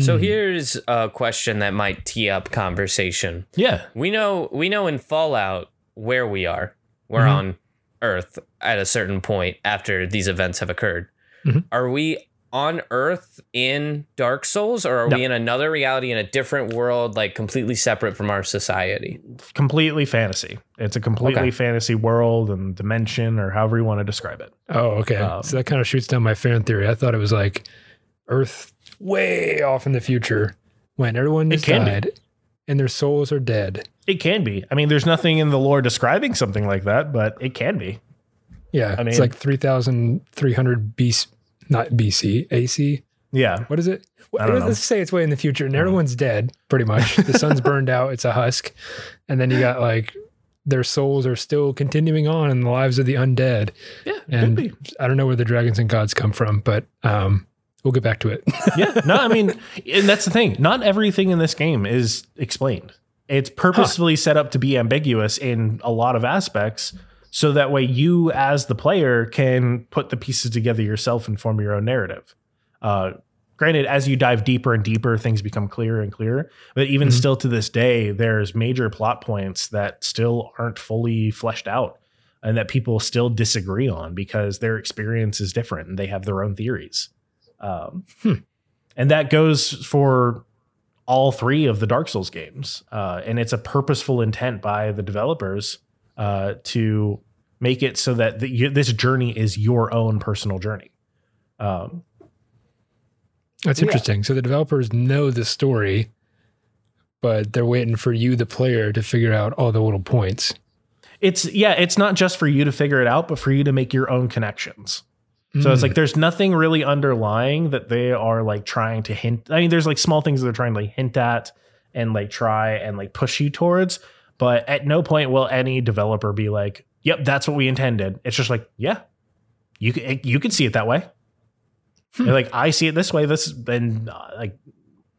So Mm. here's a question that might tee up conversation. Yeah. We know we know in Fallout where we are. We're Mhm. on Earth at a certain point after these events have occurred. Mhm. Are we on Earth in Dark Souls or are No. we in another reality in a different world like completely separate from our society? completely fantasy. It's a completely Okay. fantasy world and dimension, or however you want to describe it. Oh, okay. Um, so that kind of shoots down my fan theory. I thought it was like Earth way off in the future when everyone It can be. and their souls are dead. It can be. I mean, there's nothing in the lore describing something like that, but it can be. Yeah, I mean, it's like 3,300 BC, not BC, AC. Yeah. What is it? I don't know. Let's say it's way in the future and everyone's dead, pretty much. The sun's burned out, it's a husk. And then you got like their souls are still continuing on in the lives of the undead. Yeah. And could be. I don't know where the dragons and gods come from, but um, we'll get back to it. Yeah. No, I mean, and that's the thing. Not everything in this game is explained. It's purposefully set up to be ambiguous in a lot of aspects. So that way you as the player can put the pieces together yourself and form your own narrative. Uh, granted, as you dive deeper and deeper, things become clearer and clearer. But even Mhm. still to this day, there's major plot points that still aren't fully fleshed out and that people still disagree on because their experience is different and they have their own theories. Um, Hmm. And that goes for all three of the Dark Souls games. Uh, and it's a purposeful intent by the developers uh, to make it so that the, you, this journey is your own personal journey. Um, That's Yeah. interesting. So the developers know the story, but they're waiting for you, the player, to figure out all the little points. it's yeah, it's not just for you to figure it out, but for you to make your own connections. So it's Mm. like there's nothing really underlying that they are like trying to hint. I mean, there's like small things that they're trying to like hint at and like try and like push you towards, but at no point will any developer be like, "Yep, that's what we intended." It's just like, yeah, you can you can see it that way. Hmm. Like I see it this way. This and uh, like,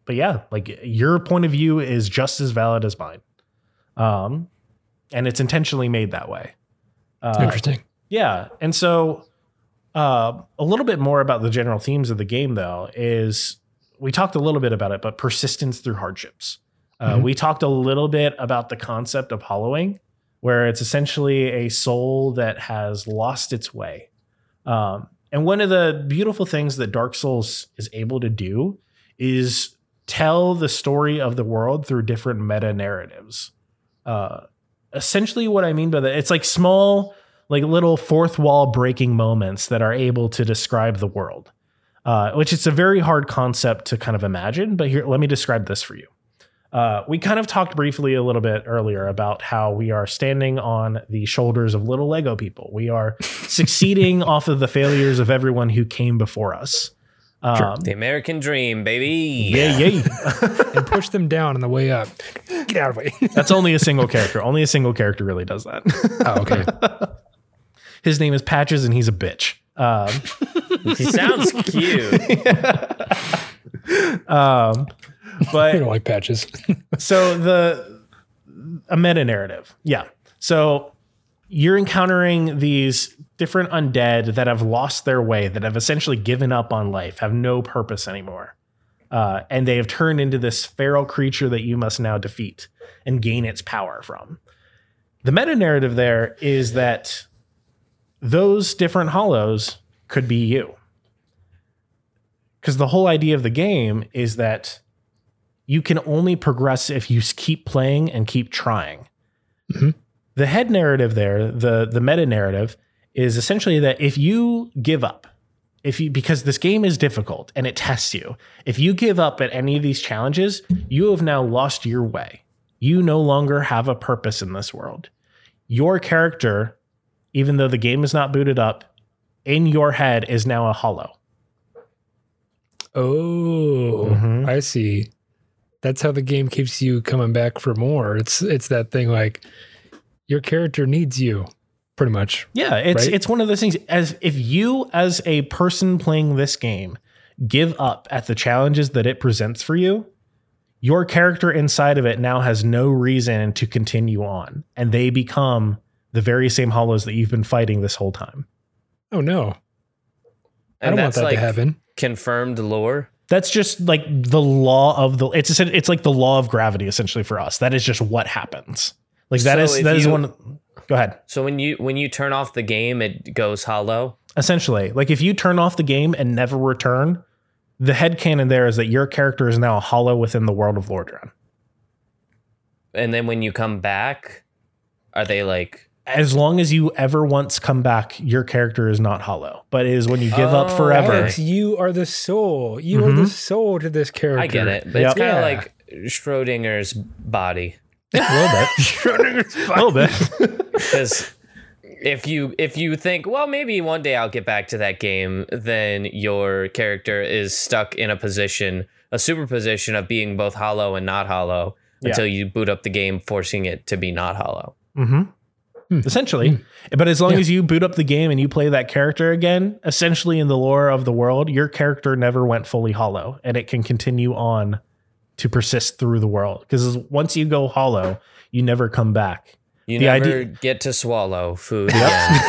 but yeah, like your point of view is just as valid as mine, um, and it's intentionally made that way. Uh, Interesting. yeah. And so uh, a little bit more about the general themes of the game, though, is we talked a little bit about it, but persistence through hardships. Uh, Mhm. We talked a little bit about the concept of hollowing, where it's essentially a soul that has lost its way. Um, and one of the beautiful things that Dark Souls is able to do is tell the story of the world through different meta narratives. Uh, essentially, what I mean by that, it's like small like little fourth wall breaking moments that are able to describe the world, uh, which it's a very hard concept to kind of imagine. But here, let me describe this for you. Uh, we kind of talked briefly a little bit earlier about how we are standing on the shoulders of little Lego people. We are succeeding off of the failures of everyone who came before us. Um, The American dream, baby. yeah, yeah. and push them down on the way up. Get out of the way. That's only a single character. Only a single character really does that. oh, okay. His name is Patches, and he's a bitch. Um, He sounds cute. um, I but don't like patches. so the a meta narrative yeah so you're encountering these different undead that have lost their way that have essentially given up on life have no purpose anymore uh, and they have turned into this feral creature that you must now defeat and gain its power from the meta narrative there is that those different hollows could be you because the whole idea of the game is that you can only progress if you keep playing and keep trying. Mhm. The head narrative there, the the meta narrative, is essentially that if you give up, if you because this game is difficult and it tests you, if you give up at any of these challenges, you have now lost your way. You no longer have a purpose in this world. Your character, even though the game is not booted up, in your head is now a hollow. Oh, Mhm. I see. That's how the game keeps you coming back for more. It's it's that thing like your character needs you, pretty much. Yeah, it's Right? it's one of those things as if you as a person playing this game give up at the challenges that it presents for you, your character inside of it now has no reason to continue on and they become the very same hollows that you've been fighting this whole time. Oh no, I don't want that like to happen. confirmed lore. That's just like the law of the it's essen- it's like the law of gravity essentially for us. That is just what happens. Like that So is if that is you- one Go ahead. So when you when you turn off the game, it goes hollow. Essentially, like if you turn off the game and never return, the head headcanon there is that your character is now a hollow within the world of Lordran. And then when you come back, are they like As long as you ever once come back, your character is not hollow. But it is when you give up Oh, forever. okay. Alex, you are the soul. You are the Mhm. soul to this character. I get it, but Yep. it's kind of Yeah. like Schrodinger's body. A little bit. Schrodinger's A little bit. Because if you if you think, well, maybe one day I'll get back to that game, then your character is stuck in a position, a superposition of being both hollow and not hollow Yeah. until you boot up the game, forcing it to be not hollow. hmm Hmm. Essentially. But as long Yeah. as you boot up the game and you play that character again, essentially in the lore of the world, your character never went fully hollow and it can continue on to persist through the world. Because once you go hollow, you never come back. You The never idea- get to swallow food again.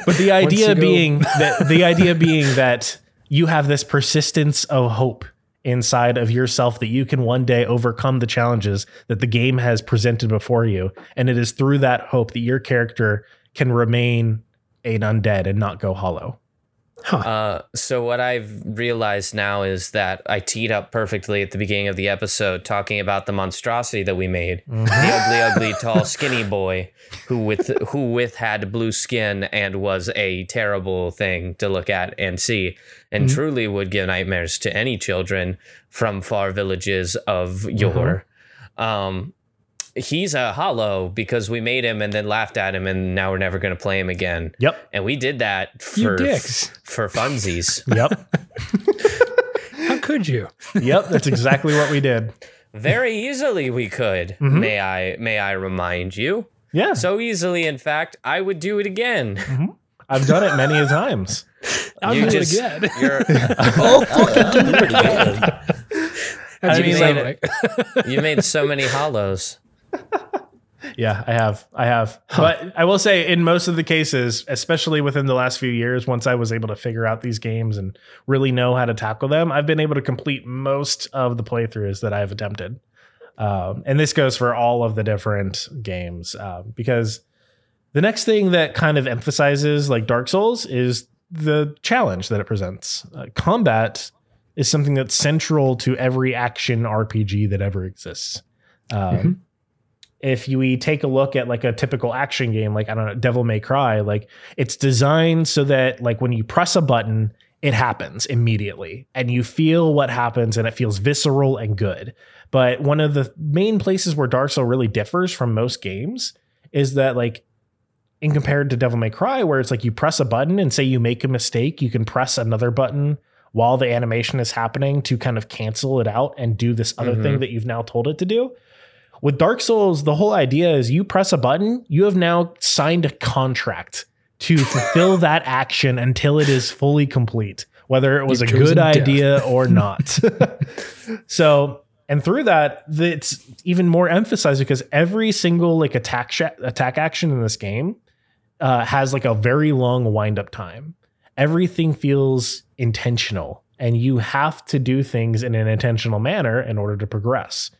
But the idea you go- being that the idea being that you have this persistence of hope inside of yourself that you can one day overcome the challenges that the game has presented before you. And it is through that hope that your character can remain an undead and not go hollow. Uh, so what I've realized now is that I teed up perfectly at the beginning of the episode talking about the monstrosity that we made, Mm-hmm. the ugly, ugly, tall, skinny boy who with who with had blue skin and was a terrible thing to look at and see, and Mm-hmm. truly would give nightmares to any children from far villages of yore. Mm-hmm. Um, he's a hollow because we made him and then laughed at him, and now we're never going to play him again. Yep. And we did that for dicks. for funsies. Yep. How could you? yep. That's exactly what we did. Very easily we could. Mhm. May I may I remind you? Yeah. So easily in fact, I would do it again. I've done it many a times. I'll You do just- it again. You're Oh, fucking do it again. I what you mean, sound like- like. you made so many hollows. Yeah, I have. I have. But I will say, in most of the cases, especially within the last few years, once I was able to figure out these games and really know how to tackle them, I've been able to complete most of the playthroughs that I've attempted. Um, and this goes for all of the different games um, because the next thing that kind of emphasizes like Dark Souls is the challenge that it presents. Uh, combat is something that's central to every action RPG that ever exists. Um, Mhm. If you we take a look at like a typical action game, like I don't know, Devil May Cry, like it's designed so that like when you press a button, it happens immediately and you feel what happens and it feels visceral and good. But one of the main places where Dark Souls really differs from most games is that like in compared to Devil May Cry, where it's like you press a button and say you make a mistake, you can press another button while the animation is happening to kind of cancel it out and do this other thing Mhm. that you've now told it to do. With Dark Souls, the whole idea is you press a button, you have now signed a contract to fulfill that action until it is fully complete, whether it was a good death. idea or not. so, and through that, it's even more emphasized because every single like attack sh- attack action in this game uh, has like a very long wind up time. Everything feels intentional, and you have to do things in an intentional manner in order to progress.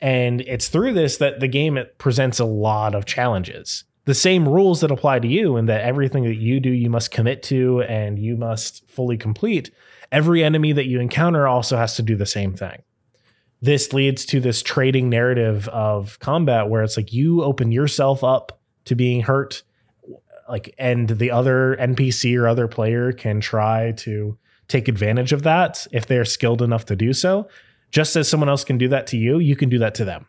And it's through this that the game presents a lot of challenges. The same rules that apply to you, and that everything that you do, you must commit to and you must fully complete. Every enemy that you encounter also has to do the same thing. This leads to this trading narrative of combat where it's like you open yourself up to being hurt, like, and the other NPC or other player can try to take advantage of that if they're skilled enough to do so just as someone else can do that to you, you can do that to them.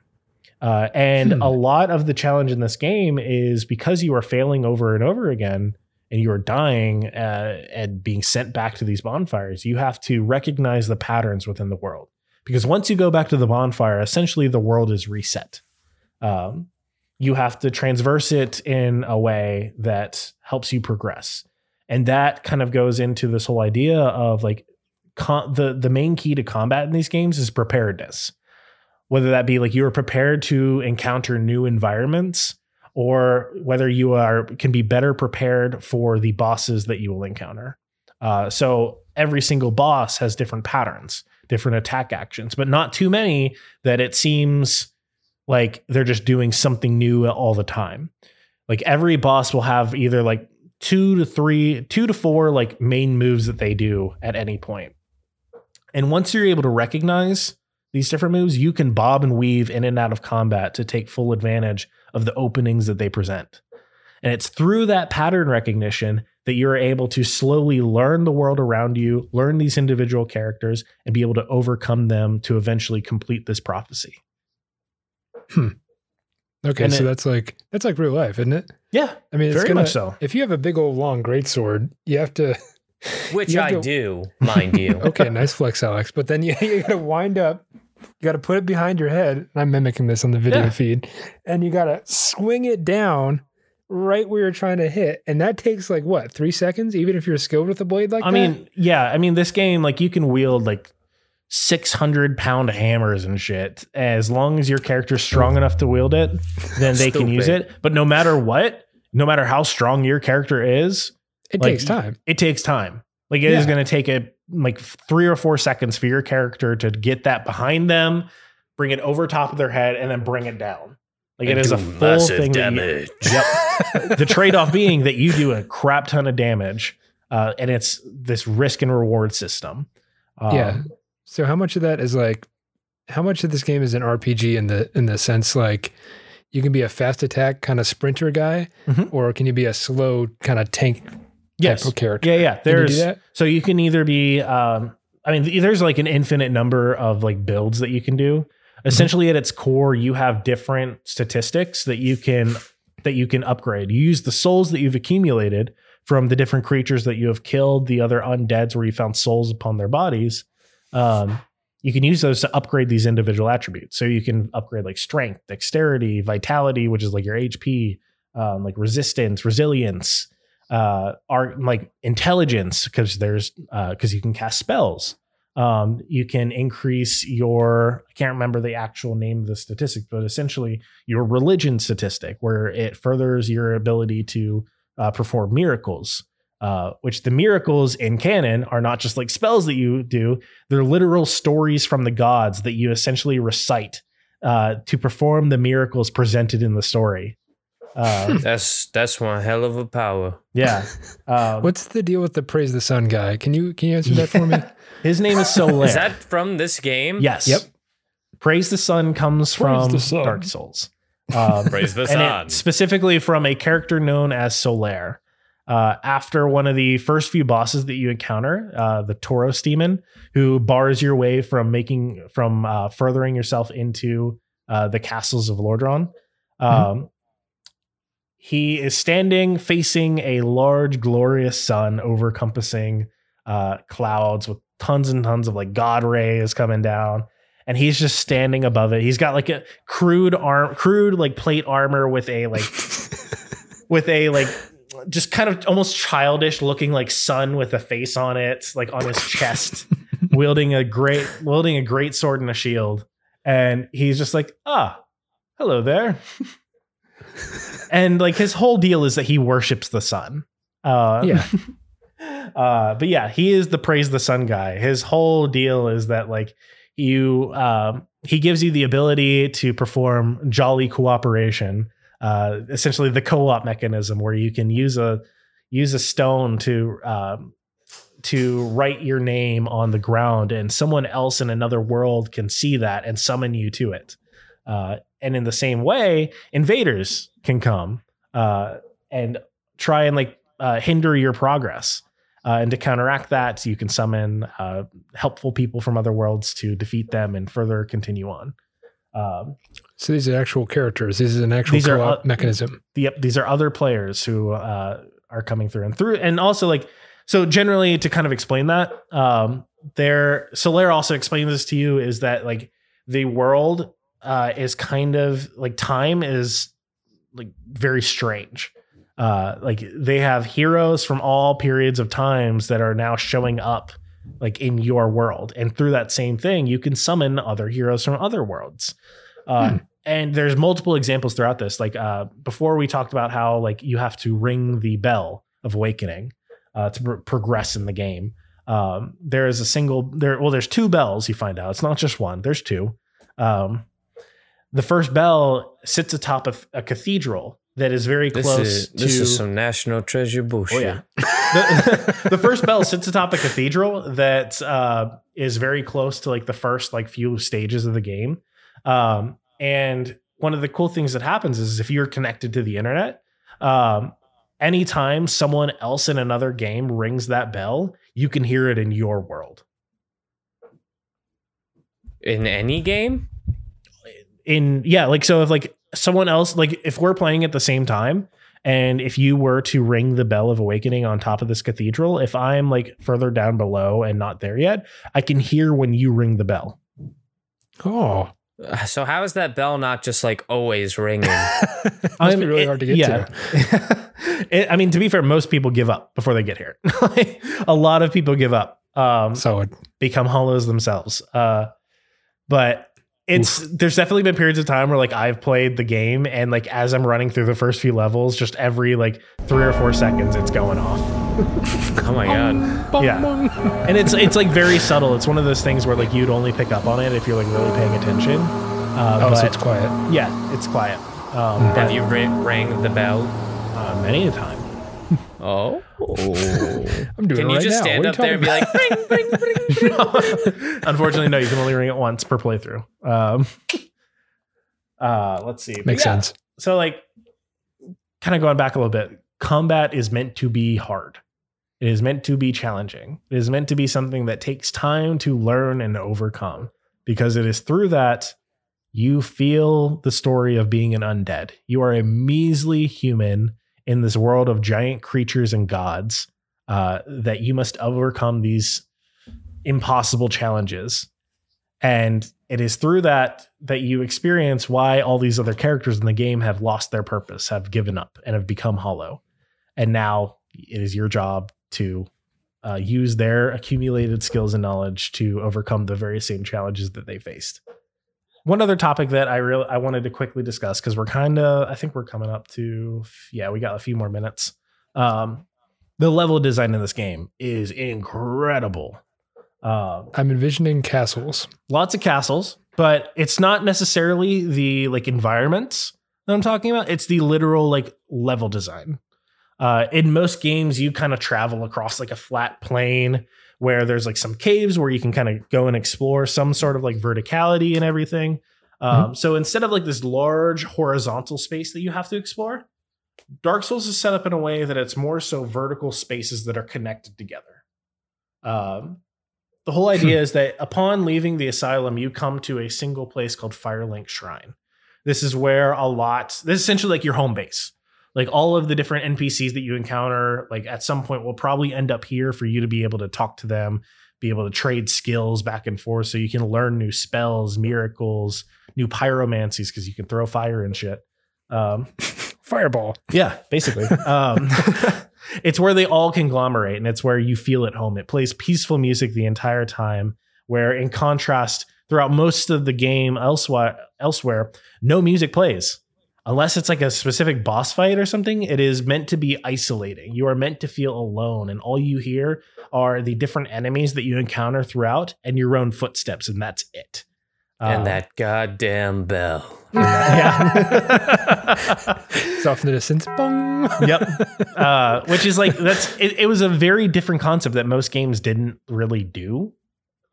Uh, and Hmm. a lot of the challenge in this game is because you are failing over and over again and you are dying uh, and being sent back to these bonfires, you have to recognize the patterns within the world. Because once you go back to the bonfire, essentially the world is reset. Um, you have to transverse it in a way that helps you progress. And that kind of goes into this whole idea of like the the main key to combat in these games is preparedness. Whether that be like you are prepared to encounter new environments, or whether you are can be better prepared for the bosses that you will encounter. Uh, so every single boss has different patterns, different attack actions, but not too many that it seems like they're just doing something new all the time. Like every boss will have either like two to three, two to four like main moves that they do at any point. And once you're able to recognize these different moves, you can bob and weave in and out of combat to take full advantage of the openings that they present. And it's through that pattern recognition that you're able to slowly learn the world around you, learn these individual characters, and be able to overcome them to eventually complete this prophecy. Hmm. Okay, And so it- that's like that's like real life, isn't it? Yeah, I mean, it's very gonna, much so. If you have a big old long great sword, you have to. Which I to- do, mind you. Okay, nice flex, Alex. But then you, you got to wind up. You got to put it behind your head. I'm mimicking this on the video Yeah. feed, and you got to swing it down right where you're trying to hit, and that takes like what three seconds, even if you're skilled with a blade like I that. mean, yeah, I mean, this game, like, you can wield like 600 pound hammers and shit. As long as your character's strong enough to wield it, then they can use it. But no matter what, no matter how strong your character is, it like, takes time. it takes time. Like it is Yeah. going to take a like three or four seconds for your character to get that behind them, bring it over top of their head, and then bring it down. Like it is a full massive thing. that you- damage. Yep. the trade-off being that you do a crap ton of damage, uh, and it's this risk and reward system. Um, yeah. So how much of that is like how much of this game is an RPG in the in the sense like you can be a fast attack kind of sprinter guy, Mhm. or can you be a slow kind of tank Yes. character? Yeah, yeah. There's so you can either be um I mean there's like an infinite number of like builds that you can do. Mm-hmm. Essentially at its core you have different statistics that you can that you can upgrade. You use the souls that you've accumulated from the different creatures that you have killed, the other undeads where you found souls upon their bodies. Um you can use those to upgrade these individual attributes. So you can upgrade like strength, dexterity, vitality, which is like your HP, um, like resistance, resilience, uh are like intelligence because there's uh because you can cast spells. Um you can increase your i can't remember the actual name of the statistic but essentially your religion statistic where it furthers your ability to uh, perform miracles uh which the miracles in canon are not just like spells that you do. They're literal stories from the gods that you essentially recite uh to perform the miracles presented in the story uh, That's that's one hell of a power. yeah um, What's the deal with the praise the sun guy? Can you can you answer that for me? His name is Solaire. Is that from this game? yes? Yep. Praise the Sun comes Praise from sun. Dark Souls. Um, Praise the and sun. it, specifically from a character known as Solaire. Uh, after one of the first few bosses that you encounter, uh, the Taurus demon, who bars your way from making from uh, furthering yourself into uh, the castles of Lordran. Um, He is standing facing a large, glorious sun overcompassing uh, clouds with tons and tons of like God rays coming down. And he's just standing above it. He's got like a crude arm, crude like plate armor with a like with a like just kind of almost childish looking like sun with a face on it, like on his chest, wielding a great wielding a great sword and a shield. And he's just like, ah, hello there. And like his whole deal is that he worships the sun. Uh, Yeah. uh, but yeah, he is the praise the sun guy. His whole deal is that like you, um, he gives you the ability to perform jolly cooperation. Uh, essentially, the co-op mechanism where you can use a use a stone to um, to write your name on the ground, and someone else in another world can see that and summon you to it. And in the same way, invaders can come uh, and try and like uh, hinder your progress. Uh, and to counteract that, you can summon uh, helpful people from other worlds to defeat them and further continue on. Um, So these are actual characters. This is an actual These are, co-op uh, mechanism. the, these are other players who uh, are coming through and through, and also like so. Generally, to kind of explain that, um, there Solaire also explains this to you is that like the world uh, is kind of like time is like very strange. Uh, like they have heroes from all periods of times that are now showing up like in your world, and through that same thing, you can summon other heroes from other worlds. Uh, Hmm. And there's multiple examples throughout this. Like uh, before, we talked about how like you have to ring the bell of awakening uh, to pro- progress in the game. Um, there is a single there. Well, there's two bells. You find out it's not just one. There's two. Um, the first bell sits atop of a cathedral that is very This close is to. this is some national treasure bullshit. Oh yeah. the, the first bell sits atop a cathedral that uh, is very close to like the first like few stages of the game. Um, and one of the cool things that happens is if you're connected to the internet, um, anytime someone else in another game rings that bell, you can hear it in your world. In any game? In yeah like so if like someone else like if we're playing at the same time and if you were to ring the bell of awakening on top of this cathedral if i'm like further down below and not there yet i can hear when you ring the bell Oh, Uh, So how is that bell not just like always ringing? must I'm- be really it- hard to get yeah. to. It- i mean to be fair most people give up before they get here a lot of people give up um So it, become hollows themselves. Uh, but it's there's definitely been periods of time where like I've played the game and like as I'm running through the first few levels, just every like three or four seconds, it's going off. Oh my god. Yeah. and it's it's like very subtle. It's one of those things where like you'd only pick up on it if you're like really paying attention. Uh, Oh, but so it's quiet. yeah, it's quiet. Um, Have but, you ra- rang the bell? uh, many a time. Oh. I'm doing Can it you right just now. stand What are up there and be talking like, ring, ring, ring? Unfortunately, no. You can only ring it once per playthrough. Um, uh, let's see. But Makes yeah, sense. So, like, kind of going back a little bit, combat is meant to be hard. It is meant to be challenging. It is meant to be something that takes time to learn and overcome because it is through that you feel the story of being an undead. You are a measly human in this world of giant creatures and gods uh, that you must overcome these impossible challenges. And it is through that that you experience why all these other characters in the game have lost their purpose, have given up, and have become hollow. And now it is your job to uh, use their accumulated skills and knowledge to overcome the very same challenges that they faced. One other topic that I really I wanted to quickly discuss because we're kind of I think we're coming up to yeah we got a few more minutes. Um, the level design in this game is incredible. Um, I'm envisioning castles. lots of castles, but it's not necessarily the like environments that I'm talking about. It's the literal like level design. Uh, in most games, you kind of travel across like a flat plane where there's like some caves where you can kind of go and explore some sort of like verticality and everything. Um, So instead of like this large horizontal space that you have to explore, Dark Souls is set up in a way that it's more so vertical spaces that are connected together. Um, the whole idea is that upon leaving the asylum, you come to a single place called Firelink Shrine. This is where a lot, this is essentially like your home base. Like all of the different NPCs that you encounter, like at some point will probably end up here for you to be able to talk to them, be able to trade skills back and forth so you can learn new spells, miracles, new pyromancies because you can throw fire and shit. Um, Fireball. yeah, basically. Um, it's where they all conglomerate and it's where you feel at home. It plays peaceful music the entire time, where in contrast, throughout most of the game elsewhere, elsewhere, no music plays. Unless it's like a specific boss fight or something, it is meant to be isolating. You are meant to feel alone, and all you hear are the different enemies that you encounter throughout and your own footsteps, and that's it. Um, and that goddamn bell. yeah. It's off in the distance. Bong. yep. Uh, which is like that's it, it was a very different concept that most games didn't really do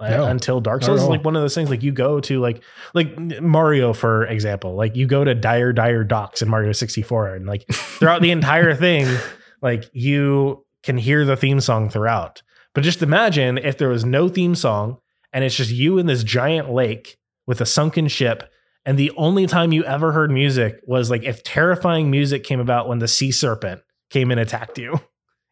Uh, no, until Dark Souls is like one of those things like you go to like like Mario for example like you go to Dire Dire Docks in Mario 64 and like throughout the entire thing like you can hear the theme song throughout. But just imagine if there was no theme song and it's just you in this giant lake with a sunken ship and the only time you ever heard music was like if terrifying music came about when the sea serpent came and attacked you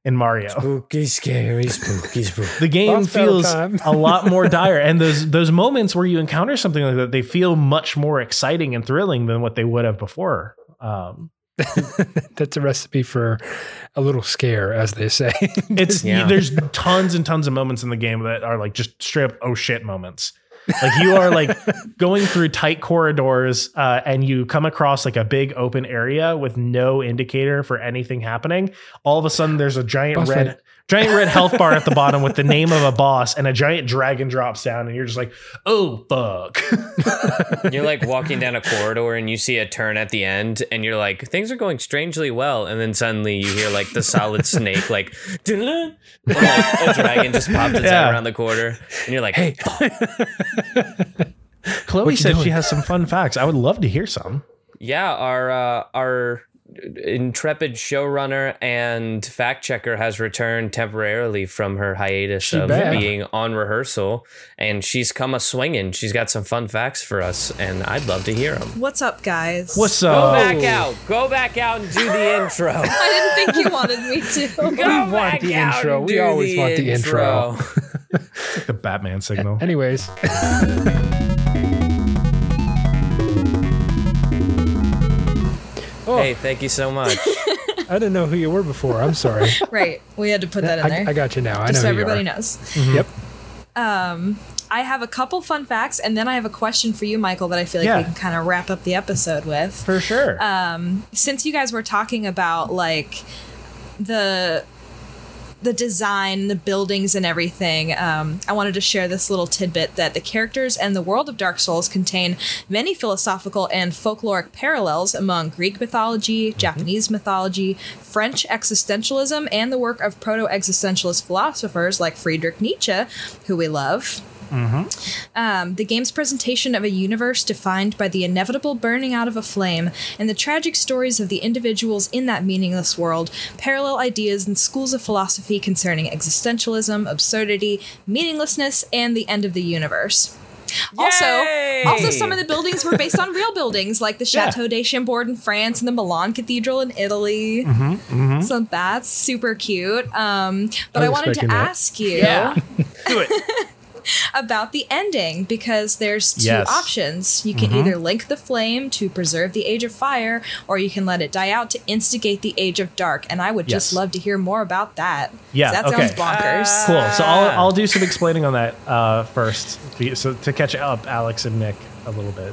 in Mario. Spooky, scary, spooky, spooky. The game Boss feels a lot more dire, and those those moments where you encounter something like that, they feel much more exciting and thrilling than what they would have before. Um, That's a recipe for a little scare, as they say. it's Yeah. there's tons and tons of moments in the game that are like just straight up oh shit moments. Like you are like going through tight corridors uh, and you come across like a big open area with no indicator for anything happening. All of a sudden, there's a giant Boss red, fight. Giant red health bar at the bottom with the name of a boss, and a giant dragon drops down, and you're just like, oh fuck. You're like walking down a corridor and you see a turn at the end, and you're like, things are going strangely well. And then suddenly you hear like the solid snake, like, "Dun-dun," and, like a dragon just pops its Yeah. head around the corner. And you're like, hey, Chloe you said she has some fun facts. I would love to hear some. yeah, our, uh, our intrepid showrunner and fact checker has returned temporarily from her hiatus She of back. being on rehearsal. And she's come a swinging. She's got some fun facts for us, and I'd love to hear them. What's up, guys? What's up? Go back out. Go back out and do the intro. I didn't think you wanted me to. Go We want back the out intro. We do always want the intro. the Batman signal. anyways. Hey, thank you so much. I didn't know who you were before. I'm sorry. right, we had to put that in I, there. I got you now. I just know so who you everybody are. knows. Yep. Um, I have a couple fun facts, and then I have a question for you, Michael, that I feel like Yeah. we can kind of wrap up the episode with. For sure. Um, since you guys were talking about like the the design, the buildings, and everything, um, I wanted to share this little tidbit that the characters and the world of Dark Souls contain many philosophical and folkloric parallels among Greek mythology, Japanese mythology, French existentialism, and the work of proto existentialist philosophers like Friedrich Nietzsche, who we love. Um, the game's presentation of a universe defined by the inevitable burning out of a flame and the tragic stories of the individuals in that meaningless world parallel ideas and schools of philosophy concerning existentialism, absurdity, meaninglessness, and the end of the universe. Also, also some of the buildings were based on real buildings, like the Yeah. Chateau de Chambord in France and the Milan Cathedral in Italy. Mm-hmm. So that's super cute. Um, but I I, wanted to that. ask you Yeah. Do it. about the ending because there's two Yes. options. You can either link the flame to preserve the Age of Fire, or you can let it die out to instigate the Age of Dark. And I would just love to hear more about that. Yeah, that okay. sounds bonkers. Cool. So I'll, I'll do some explaining on that uh, first, so to catch up Alex and Nick a little bit.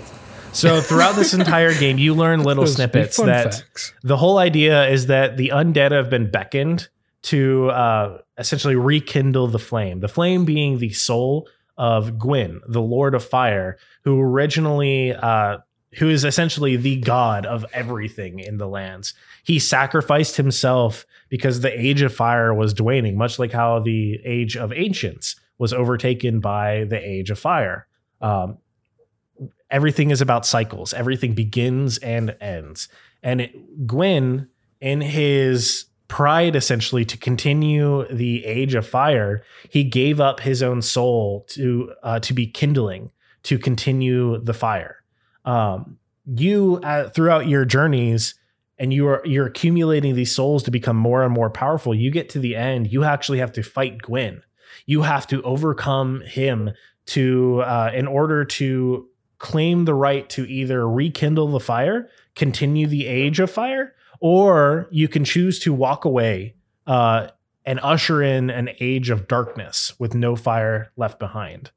So throughout this entire game, you learn little Those snippets that facts. the whole idea is that the undead have been beckoned to uh, essentially rekindle the flame. The flame being the soul of Gwyn, the Lord of Fire, who originally, uh, who is essentially the god of everything in the lands. He sacrificed himself because the Age of Fire was waning, much like how the Age of Ancients was overtaken by the Age of Fire. Um, everything is about cycles. Everything begins and ends. And it, Gwyn, in his pride essentially to continue the age of fire, he gave up his own soul to uh, to be kindling to continue the fire. Um, you uh, throughout your journeys and you are you're accumulating these souls to become more and more powerful. You get to the end, you actually have to fight Gwyn. You have to overcome him to uh, in order to claim the right to either rekindle the fire, continue the age of fire, or you can choose to walk away uh, and usher in an age of darkness with no fire left behind.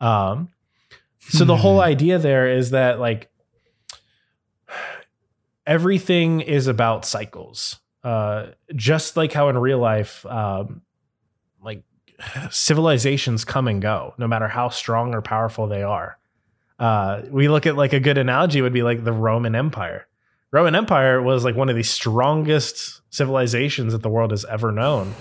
Um, so the whole idea there is that like everything is about cycles. Uh, just like how in real life, um, like civilizations come and go, no matter how strong or powerful they are. Uh, we look at like a good analogy would be like the Roman Empire. Roman Empire was like one of the strongest civilizations that the world has ever known.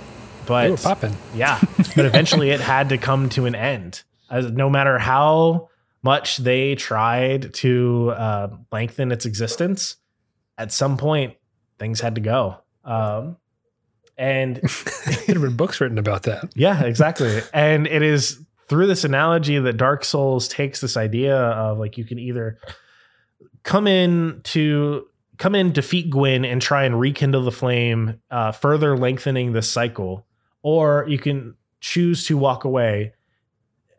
But popping. yeah, but eventually it had to come to an end. As no matter how much they tried to uh, lengthen its existence, at some point things had to go. Um, and there have been books written about that. yeah, exactly. and it is through this analogy that Dark Souls takes this idea of like you can either come in to come in, defeat Gwyn, and try and rekindle the flame, uh, further lengthening this cycle, or you can choose to walk away,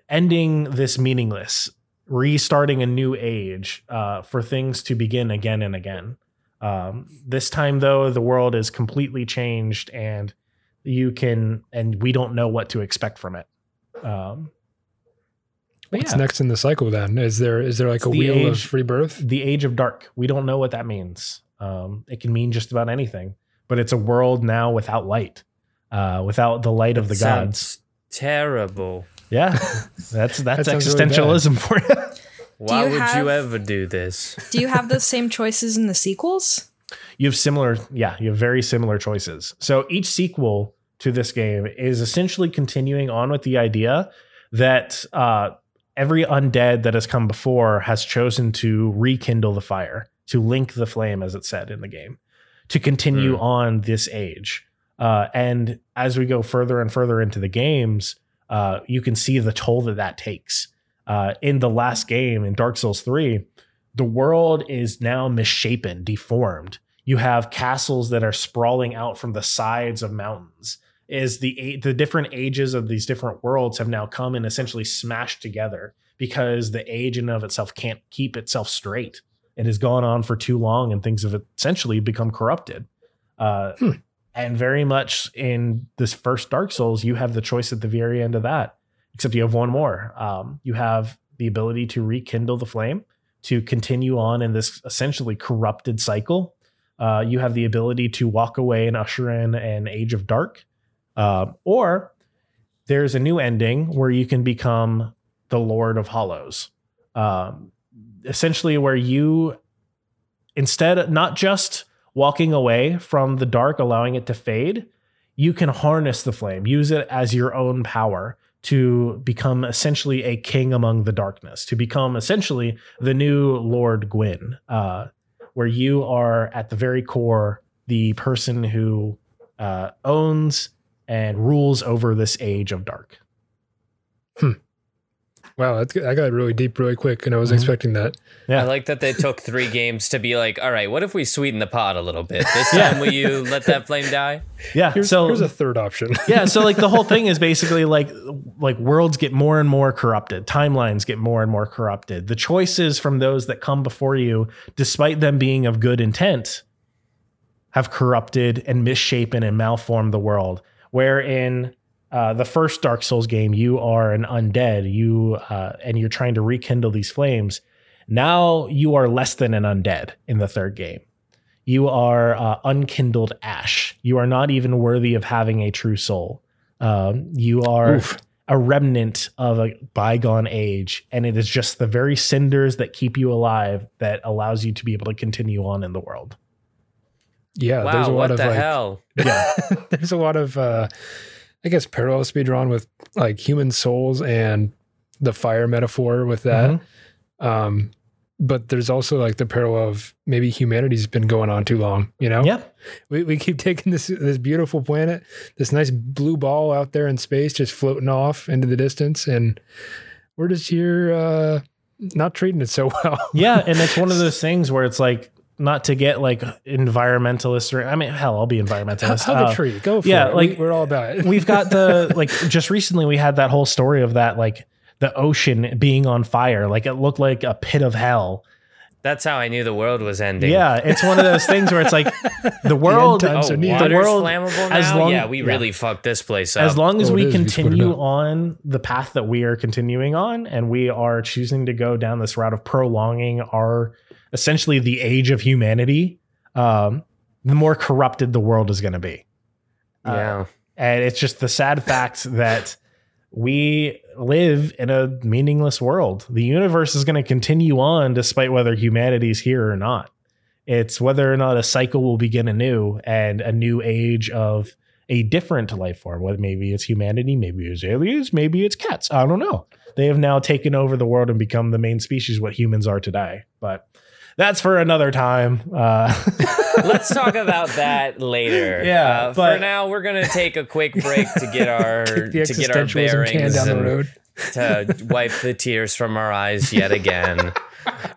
ending this meaningless, restarting a new age uh, for things to begin again and again. Um, this time, though, the world is completely changed, and you can, and we don't know what to expect from it. Um, What's yeah, next in the cycle then? Is there is there like It's a the wheel of age- free birth? the age of dark. We don't know what that means. Um, it can mean just about anything, but it's a world now without light, uh, without the light of the gods. Terrible. Yeah, that's that's sounds really existentialism for you. Why you would have- you ever do this? Do you have those same choices in the sequels? you have similar, yeah, you have very similar choices. So each sequel to this game is essentially continuing on with the idea that uh, every undead that has come before has chosen to rekindle the fire, to link the flame, as it said in the game, to continue Hmm. on this age. Uh, and as we go further and further into the games, uh, you can see the toll that that takes. Uh, in the last game, in Dark Souls 3, the world is now misshapen, deformed. You have castles that are sprawling out from the sides of mountains. Is the the different ages of these different worlds have now come and essentially smashed together because the age in and of itself can't keep itself straight. It has gone on for too long, and things have essentially become corrupted. Uh, Hmm. And very much in this first Dark Souls, you have the choice at the very end of that. Except you have one more. Um, you have the ability to rekindle the flame, to continue on in this essentially corrupted cycle. Uh, you have the ability to walk away and usher in an age of dark, Uh, or there's a new ending where you can become the Lord of Hollows. Um, essentially, where you instead not just walking away from the dark, allowing it to fade, you can harness the flame, use it as your own power to become essentially a king among the darkness, to become essentially the new Lord Gwyn, uh, where you are at the very core the person who uh, owns and rules over this age of dark. Wow, that's, I got really deep really quick, and I was Mhm. expecting that. Yeah. I like that they took three games to be like, all right, what if we sweeten the pot a little bit? This Yeah. time, will you let that flame die? Yeah. Here's, so here's a third option. yeah so like the whole thing is basically like like worlds get more and more corrupted timelines get more and more corrupted the choices from those that come before you despite them being of good intent have corrupted and misshapen and malformed the world where in uh, the first dark souls game you are an undead you uh, and you're trying to rekindle these flames now you are less than an undead in the third game you are uh, unkindled ash. You are not even worthy of having a true soul. Um, you are Oof. a remnant of a bygone age, and it is just the very cinders that keep you alive that allows you to be able to continue on in the world. Yeah, there's a lot what of the like, hell? Yeah, there's a lot of uh I guess parallels to be drawn with like human souls and the fire metaphor with that. Mhm. Um but there's also like the parallel of maybe humanity's been going on too long, you know? yeah, We, we keep taking this this beautiful planet, this nice blue ball out there in space, just floating off into the distance, and we're just here uh not treating it so well. yeah, and it's one of those things where it's like not to get like environmentalist or I mean, hell, I'll be How, environmentalist. how the Uh, tree? Go for yeah, it. like, we, we're all about it. we've got the like just recently we had that whole story of that like the ocean being on fire like it looked like a pit of hell That's how I knew the world was ending. yeah it's one of those things where it's like the world times Oh, are water's the world flammable as now? long- yeah, we yeah. really fucked this place up. as long as Oh, we is. We split it continue up. on the path that we are continuing on and we are choosing to go down this route of prolonging our essentially the age of humanity um the more corrupted the world is going to be Uh, yeah. And it's just the sad fact that we live in a meaningless world. The universe is going to continue on despite whether humanity's here or not. It's whether or not a cycle will begin anew and a new age of a different life form. Whether maybe it's humanity, maybe it's aliens, maybe it's cats. I don't know. They have now taken over the world and become the main species what humans are today. But that's for another time. Uh, Let's talk about that later. Yeah, Uh, but- for now, we're gonna take a quick break to get our to get our can bearings down the road. To wipe the tears from our eyes yet again.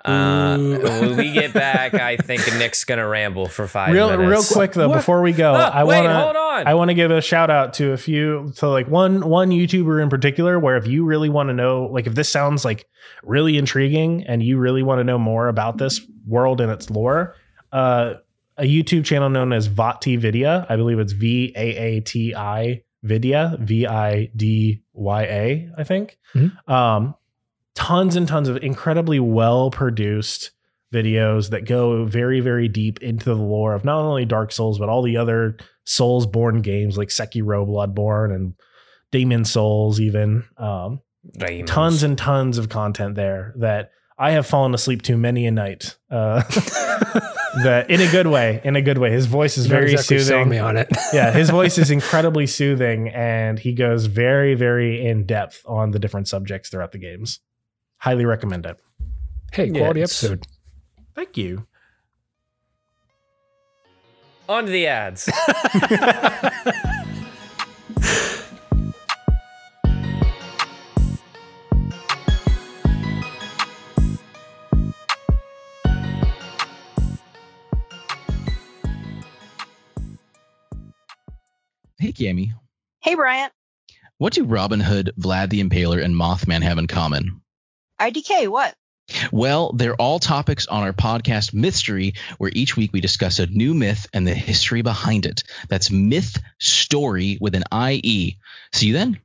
Uh, when we get back, I think Nick's gonna ramble for five real, minutes. real quick though, What? before we go, Oh, I wait, want to hold on. I want to give a shout out to a few to like one one YouTuber in particular where if you really want to know like if this sounds like really intriguing and you really want to know more about this world and its lore, uh a YouTube channel known as Vaati Vidya, I believe it's V A A T I Vidya, V I D Y A, I think. Mhm. Um tons and tons of incredibly well produced videos that go very very deep into the lore of not only Dark Souls but all the other Soulsborne games like Sekiro Bloodborne and Demon Souls even um tons and tons of content there that I have fallen asleep to many a night uh that in a good way in a good way his voice is Not very exactly selling soothing me on it. yeah his voice is incredibly soothing and he goes very very in depth on the different subjects throughout the games highly recommend it hey, quality Yes. episode. thank you On to the ads. Hey, Cammy. Hey, Bryant. What do Robin Hood, Vlad the Impaler, and Mothman have in common? IDK, what? Well, they're all topics on our podcast Mystery, where each week we discuss a new myth and the history behind it. That's Myth Story with an IE. See you then.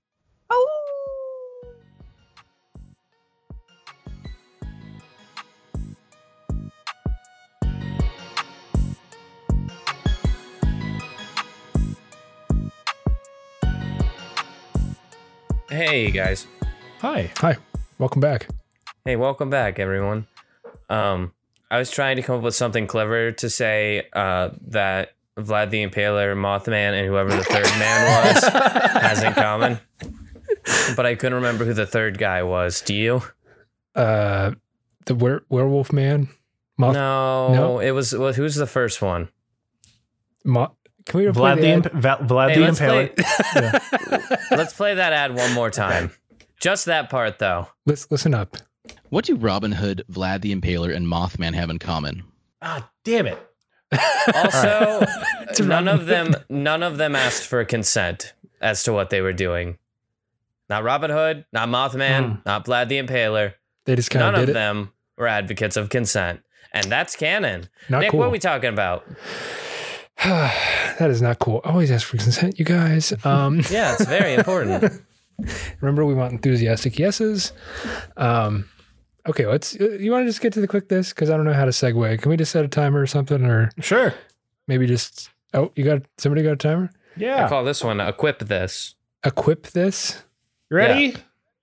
Hey guys. Hi. Hi, welcome back. Hey, welcome back, everyone. Um, I was trying to come up with something clever to say uh, that Vlad the Impaler, Mothman, and whoever the third man was has in common. But I couldn't remember who the third guy was. Do you? Uh, the were- werewolf man. Moth- no, no. it was. Well, who's the first one? Mo- Can we replay Vlad the the. Imp- Vlad Hey, the let's play- Impaler. Let's play that ad one more time. Just that part, though. Let's listen up. What do Robin Hood, Vlad the Impaler, and Mothman have in common? Ah, damn it. Also, It's none of them none of them asked for consent as to what they were doing. Not Robin Hood, not Mothman, not Vlad the Impaler. They just kind None of of it. them were advocates of consent. And that's canon. Not Nick, cool. what are we talking about? that is not cool. Always ask for consent, you guys. Um, Yeah, it's very important. remember, we want enthusiastic yeses. Um, okay, let's. uh, You want to just get to the quick this because I don't know how to segue. Can we just set a timer or something, or Sure. maybe just? Oh, you got somebody got a timer? Yeah, I call this one equip this. Equip this. You ready?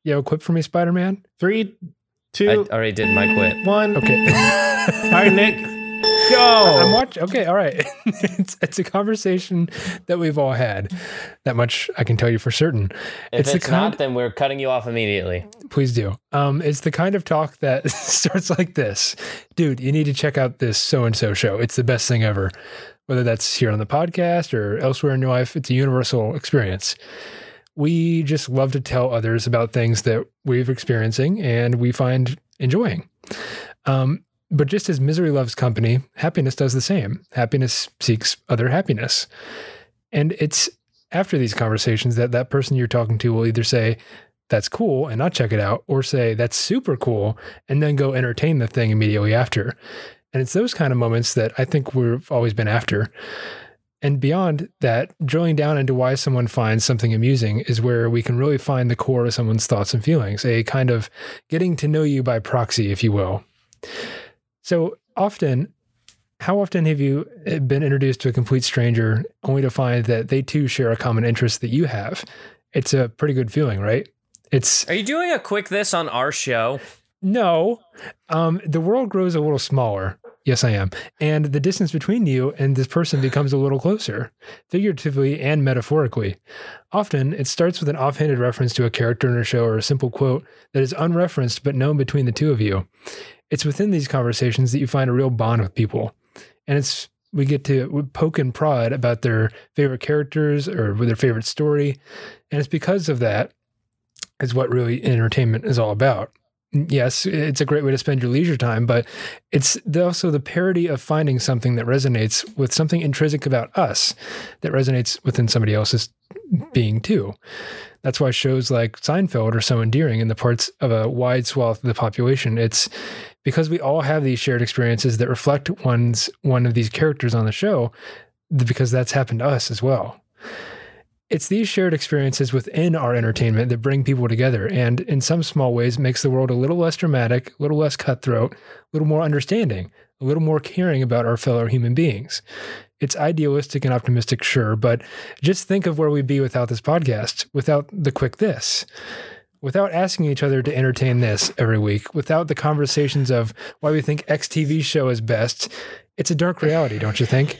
You have a quip for me, Spider Man? Three, two. I already did my quit. one. Okay. All right, Nick. I'm watching. Okay, all right. it's it's a conversation that we've all had. That much I can tell you for certain. If It's it's, kind- not, then we're cutting you off immediately. Please do. Um, it's the kind of talk that starts like this, dude. You need to check out this so and so show. It's the best thing ever. Whether that's here on the podcast or elsewhere in your life, it's a universal experience. We just love to tell others about things that we're experiencing and we find enjoying. Um, but just as misery loves company, happiness does the same. Happiness seeks other happiness. And it's after these conversations that that person you're talking to will either say, that's cool and not check it out, or say, that's super cool, and then go entertain the thing immediately after. And it's those kind of moments that I think we've always been after. And beyond that, drilling down into why someone finds something amusing is where we can really find the core of someone's thoughts and feelings, a kind of getting to know you by proxy, if you will. So often, how often have you eh, been introduced to a complete stranger only to find that they too share a common interest that you have? It's a pretty good feeling, right? It's Are you doing a quick this on our show? no, um, the world grows a little smaller. Yes, I am. And the distance between you and this person becomes a little closer, figuratively and metaphorically. Often, it starts with an offhanded reference to a character in a show or a simple quote that is unreferenced but known between the two of you. It's within these conversations that you find a real bond with people. And it's we get to poke and prod about their favorite characters or their favorite story. And it's because of that is what really entertainment is all about. Yes, it's a great way to spend your leisure time, but it's also the parody of finding something that resonates with something intrinsic about us that resonates within somebody else's being too. That's why shows like Seinfeld are so endearing in the parts of a wide swath of the population. It's because we all have these shared experiences that reflect one's one of these characters on the show, because that's happened to us as well it's these shared experiences within our entertainment that bring people together and in some small ways makes the world a little less dramatic a little less cutthroat a little more understanding a little more caring about our fellow human beings. It's idealistic and optimistic sure but just think of where we'd be without this podcast without the quick this. Without asking each other to entertain this every week without the conversations of why we think x tv show is best it's a dark reality don't you think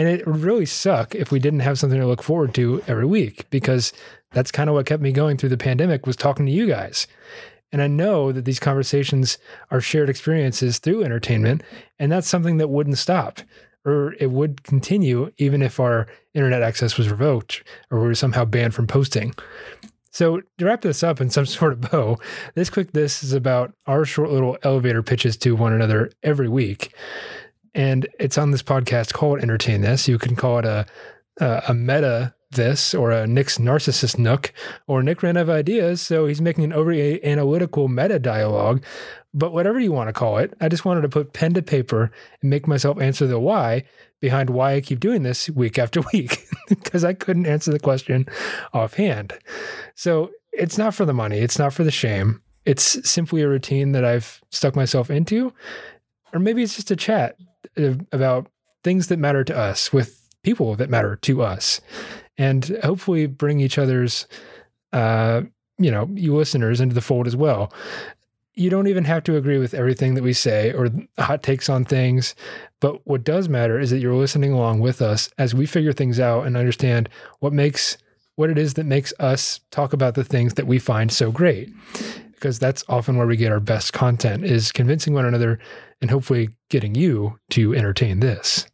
and it would really suck if we didn't have something to look forward to every week because that's kind of what kept me going through the pandemic was talking to you guys. And I know that these conversations are shared experiences through entertainment, and that's something that wouldn't stop or it would continue even if our internet access was revoked or we were somehow banned from posting. So to wrap this up in some sort of bow, this quick this is about our short little elevator pitches to one another every week and it's on this podcast called Entertain This. You can call it a a, a meta this or a Nick's narcissist nook, or Nick ran out of ideas, so he's making an overly analytical meta dialogue. But whatever you want to call it, I just wanted to put pen to paper and make myself answer the why behind why I keep doing this week after week because I couldn't answer the question offhand. So it's not for the money, it's not for the shame. It's simply a routine that I've stuck myself into, or maybe it's just a chat about things that matter to us with people that matter to us and hopefully bring each other's uh, you know, you listeners into the fold as well. You don't even have to agree with everything that we say or hot takes on things. But what does matter is that you're listening along with us as we figure things out and understand what makes what it is that makes us talk about the things that we find so great. Because that's often where we get our best content is convincing one another and hopefully getting you to entertain this.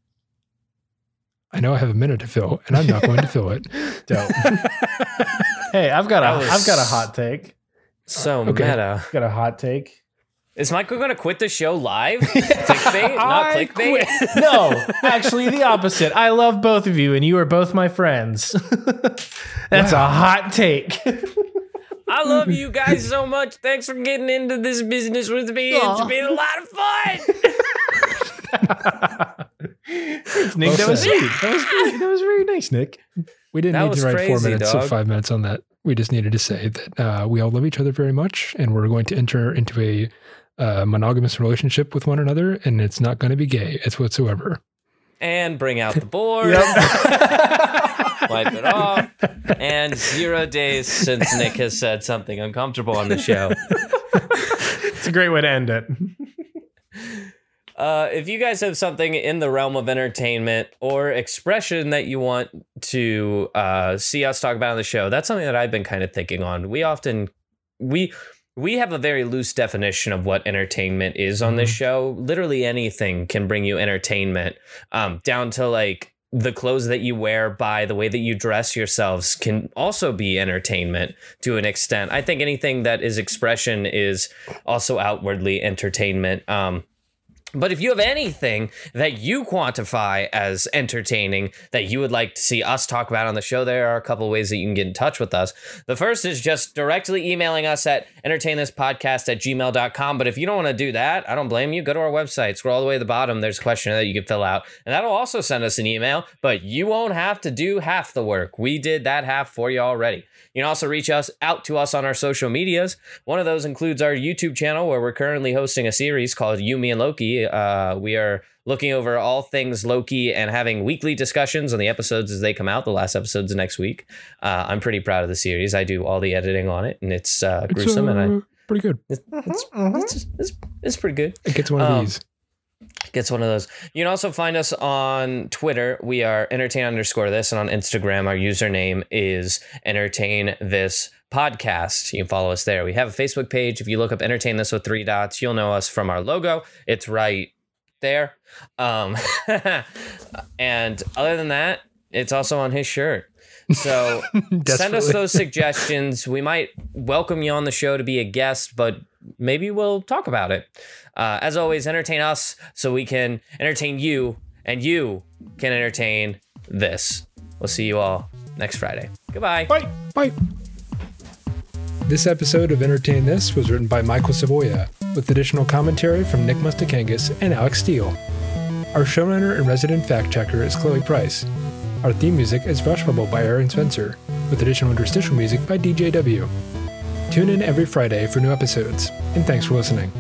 I know I have a minute to fill, and I'm not going to fill it. Dope. hey, I've got That a was- have got a hot take. So uh, Okay. meta. Got a hot take. Is Michael going to quit the show live? clickbait, not clickbait. quit. no, actually the opposite. I love both of you and you are both my friends. That's a hot take. I love you guys so much. Thanks for getting into this business with me. It's been a lot of fun. Nick, that was sweet. That was great. That was very nice, Nick. We didn't That need to write four minutes dog. of five minutes on that. We just needed to say that uh, we all love each other very much, and we're going to enter into a uh, monogamous relationship with one another, and it's not going to be gay. It's whatsoever. and bring out the board. Wipe it off. And zero days since Nick has said something uncomfortable on the show. It's a great way to end it. Uh, if you guys have something in the realm of entertainment or expression that you want to uh, see us talk about on the show, that's something that I've been kind of thinking on. We often we we have a very loose definition of what entertainment is on this show. Literally anything can bring you entertainment, um, down to like the clothes that you wear by the way that you dress yourselves can also be entertainment to an extent. I think anything that is expression is also outwardly entertainment. Um, but if you have anything that you quantify as entertaining that you would like to see us talk about on the show, there are a couple ways that you can get in touch with us. The first is just directly emailing us at entertainthispodcast at gmail.com. But if you don't want to do that, I don't blame you. Go to our website, scroll all the way to the bottom. There's a questionnaire that you can fill out, and that'll also send us an email. But you won't have to do half the work. We did that half for you already. You can also reach us out to us on our social medias. One of those includes our YouTube channel, where we're currently hosting a series called You, Me, and Loki. Uh, we are looking over all things Loki and having weekly discussions on the episodes as they come out. The last episode's next week. Uh, I'm pretty proud of the series. I do all the editing on it, and it's uh, It's, gruesome, and I, uh, pretty good. it's, it's, it's, it's pretty good It gets one of Um, these. Gets one of those. You can also find us on Twitter. We are entertain underscore this, and on Instagram, our username is entertain this podcast. You can follow us there. We have a Facebook page. If you look up entertain this with three dots, you'll know us from our logo. It's right there. Um, and other than that, it's also on his shirt. So send us those suggestions. We might welcome you on the show to be a guest, but maybe we'll talk about it. Uh, as always, entertain us so we can entertain you, and you can entertain this. We'll see you all next Friday. Goodbye. Bye. Bye. This episode of Entertain This was written by Michael Savoya, with additional commentary from Nick Mustakangas and Alex Steele. Our showrunner and resident fact checker is Chloe Price. Our theme music is Rush Bubble by Aaron Spencer, with additional interstitial music by DJW. Tune in every Friday for new episodes, and thanks for listening.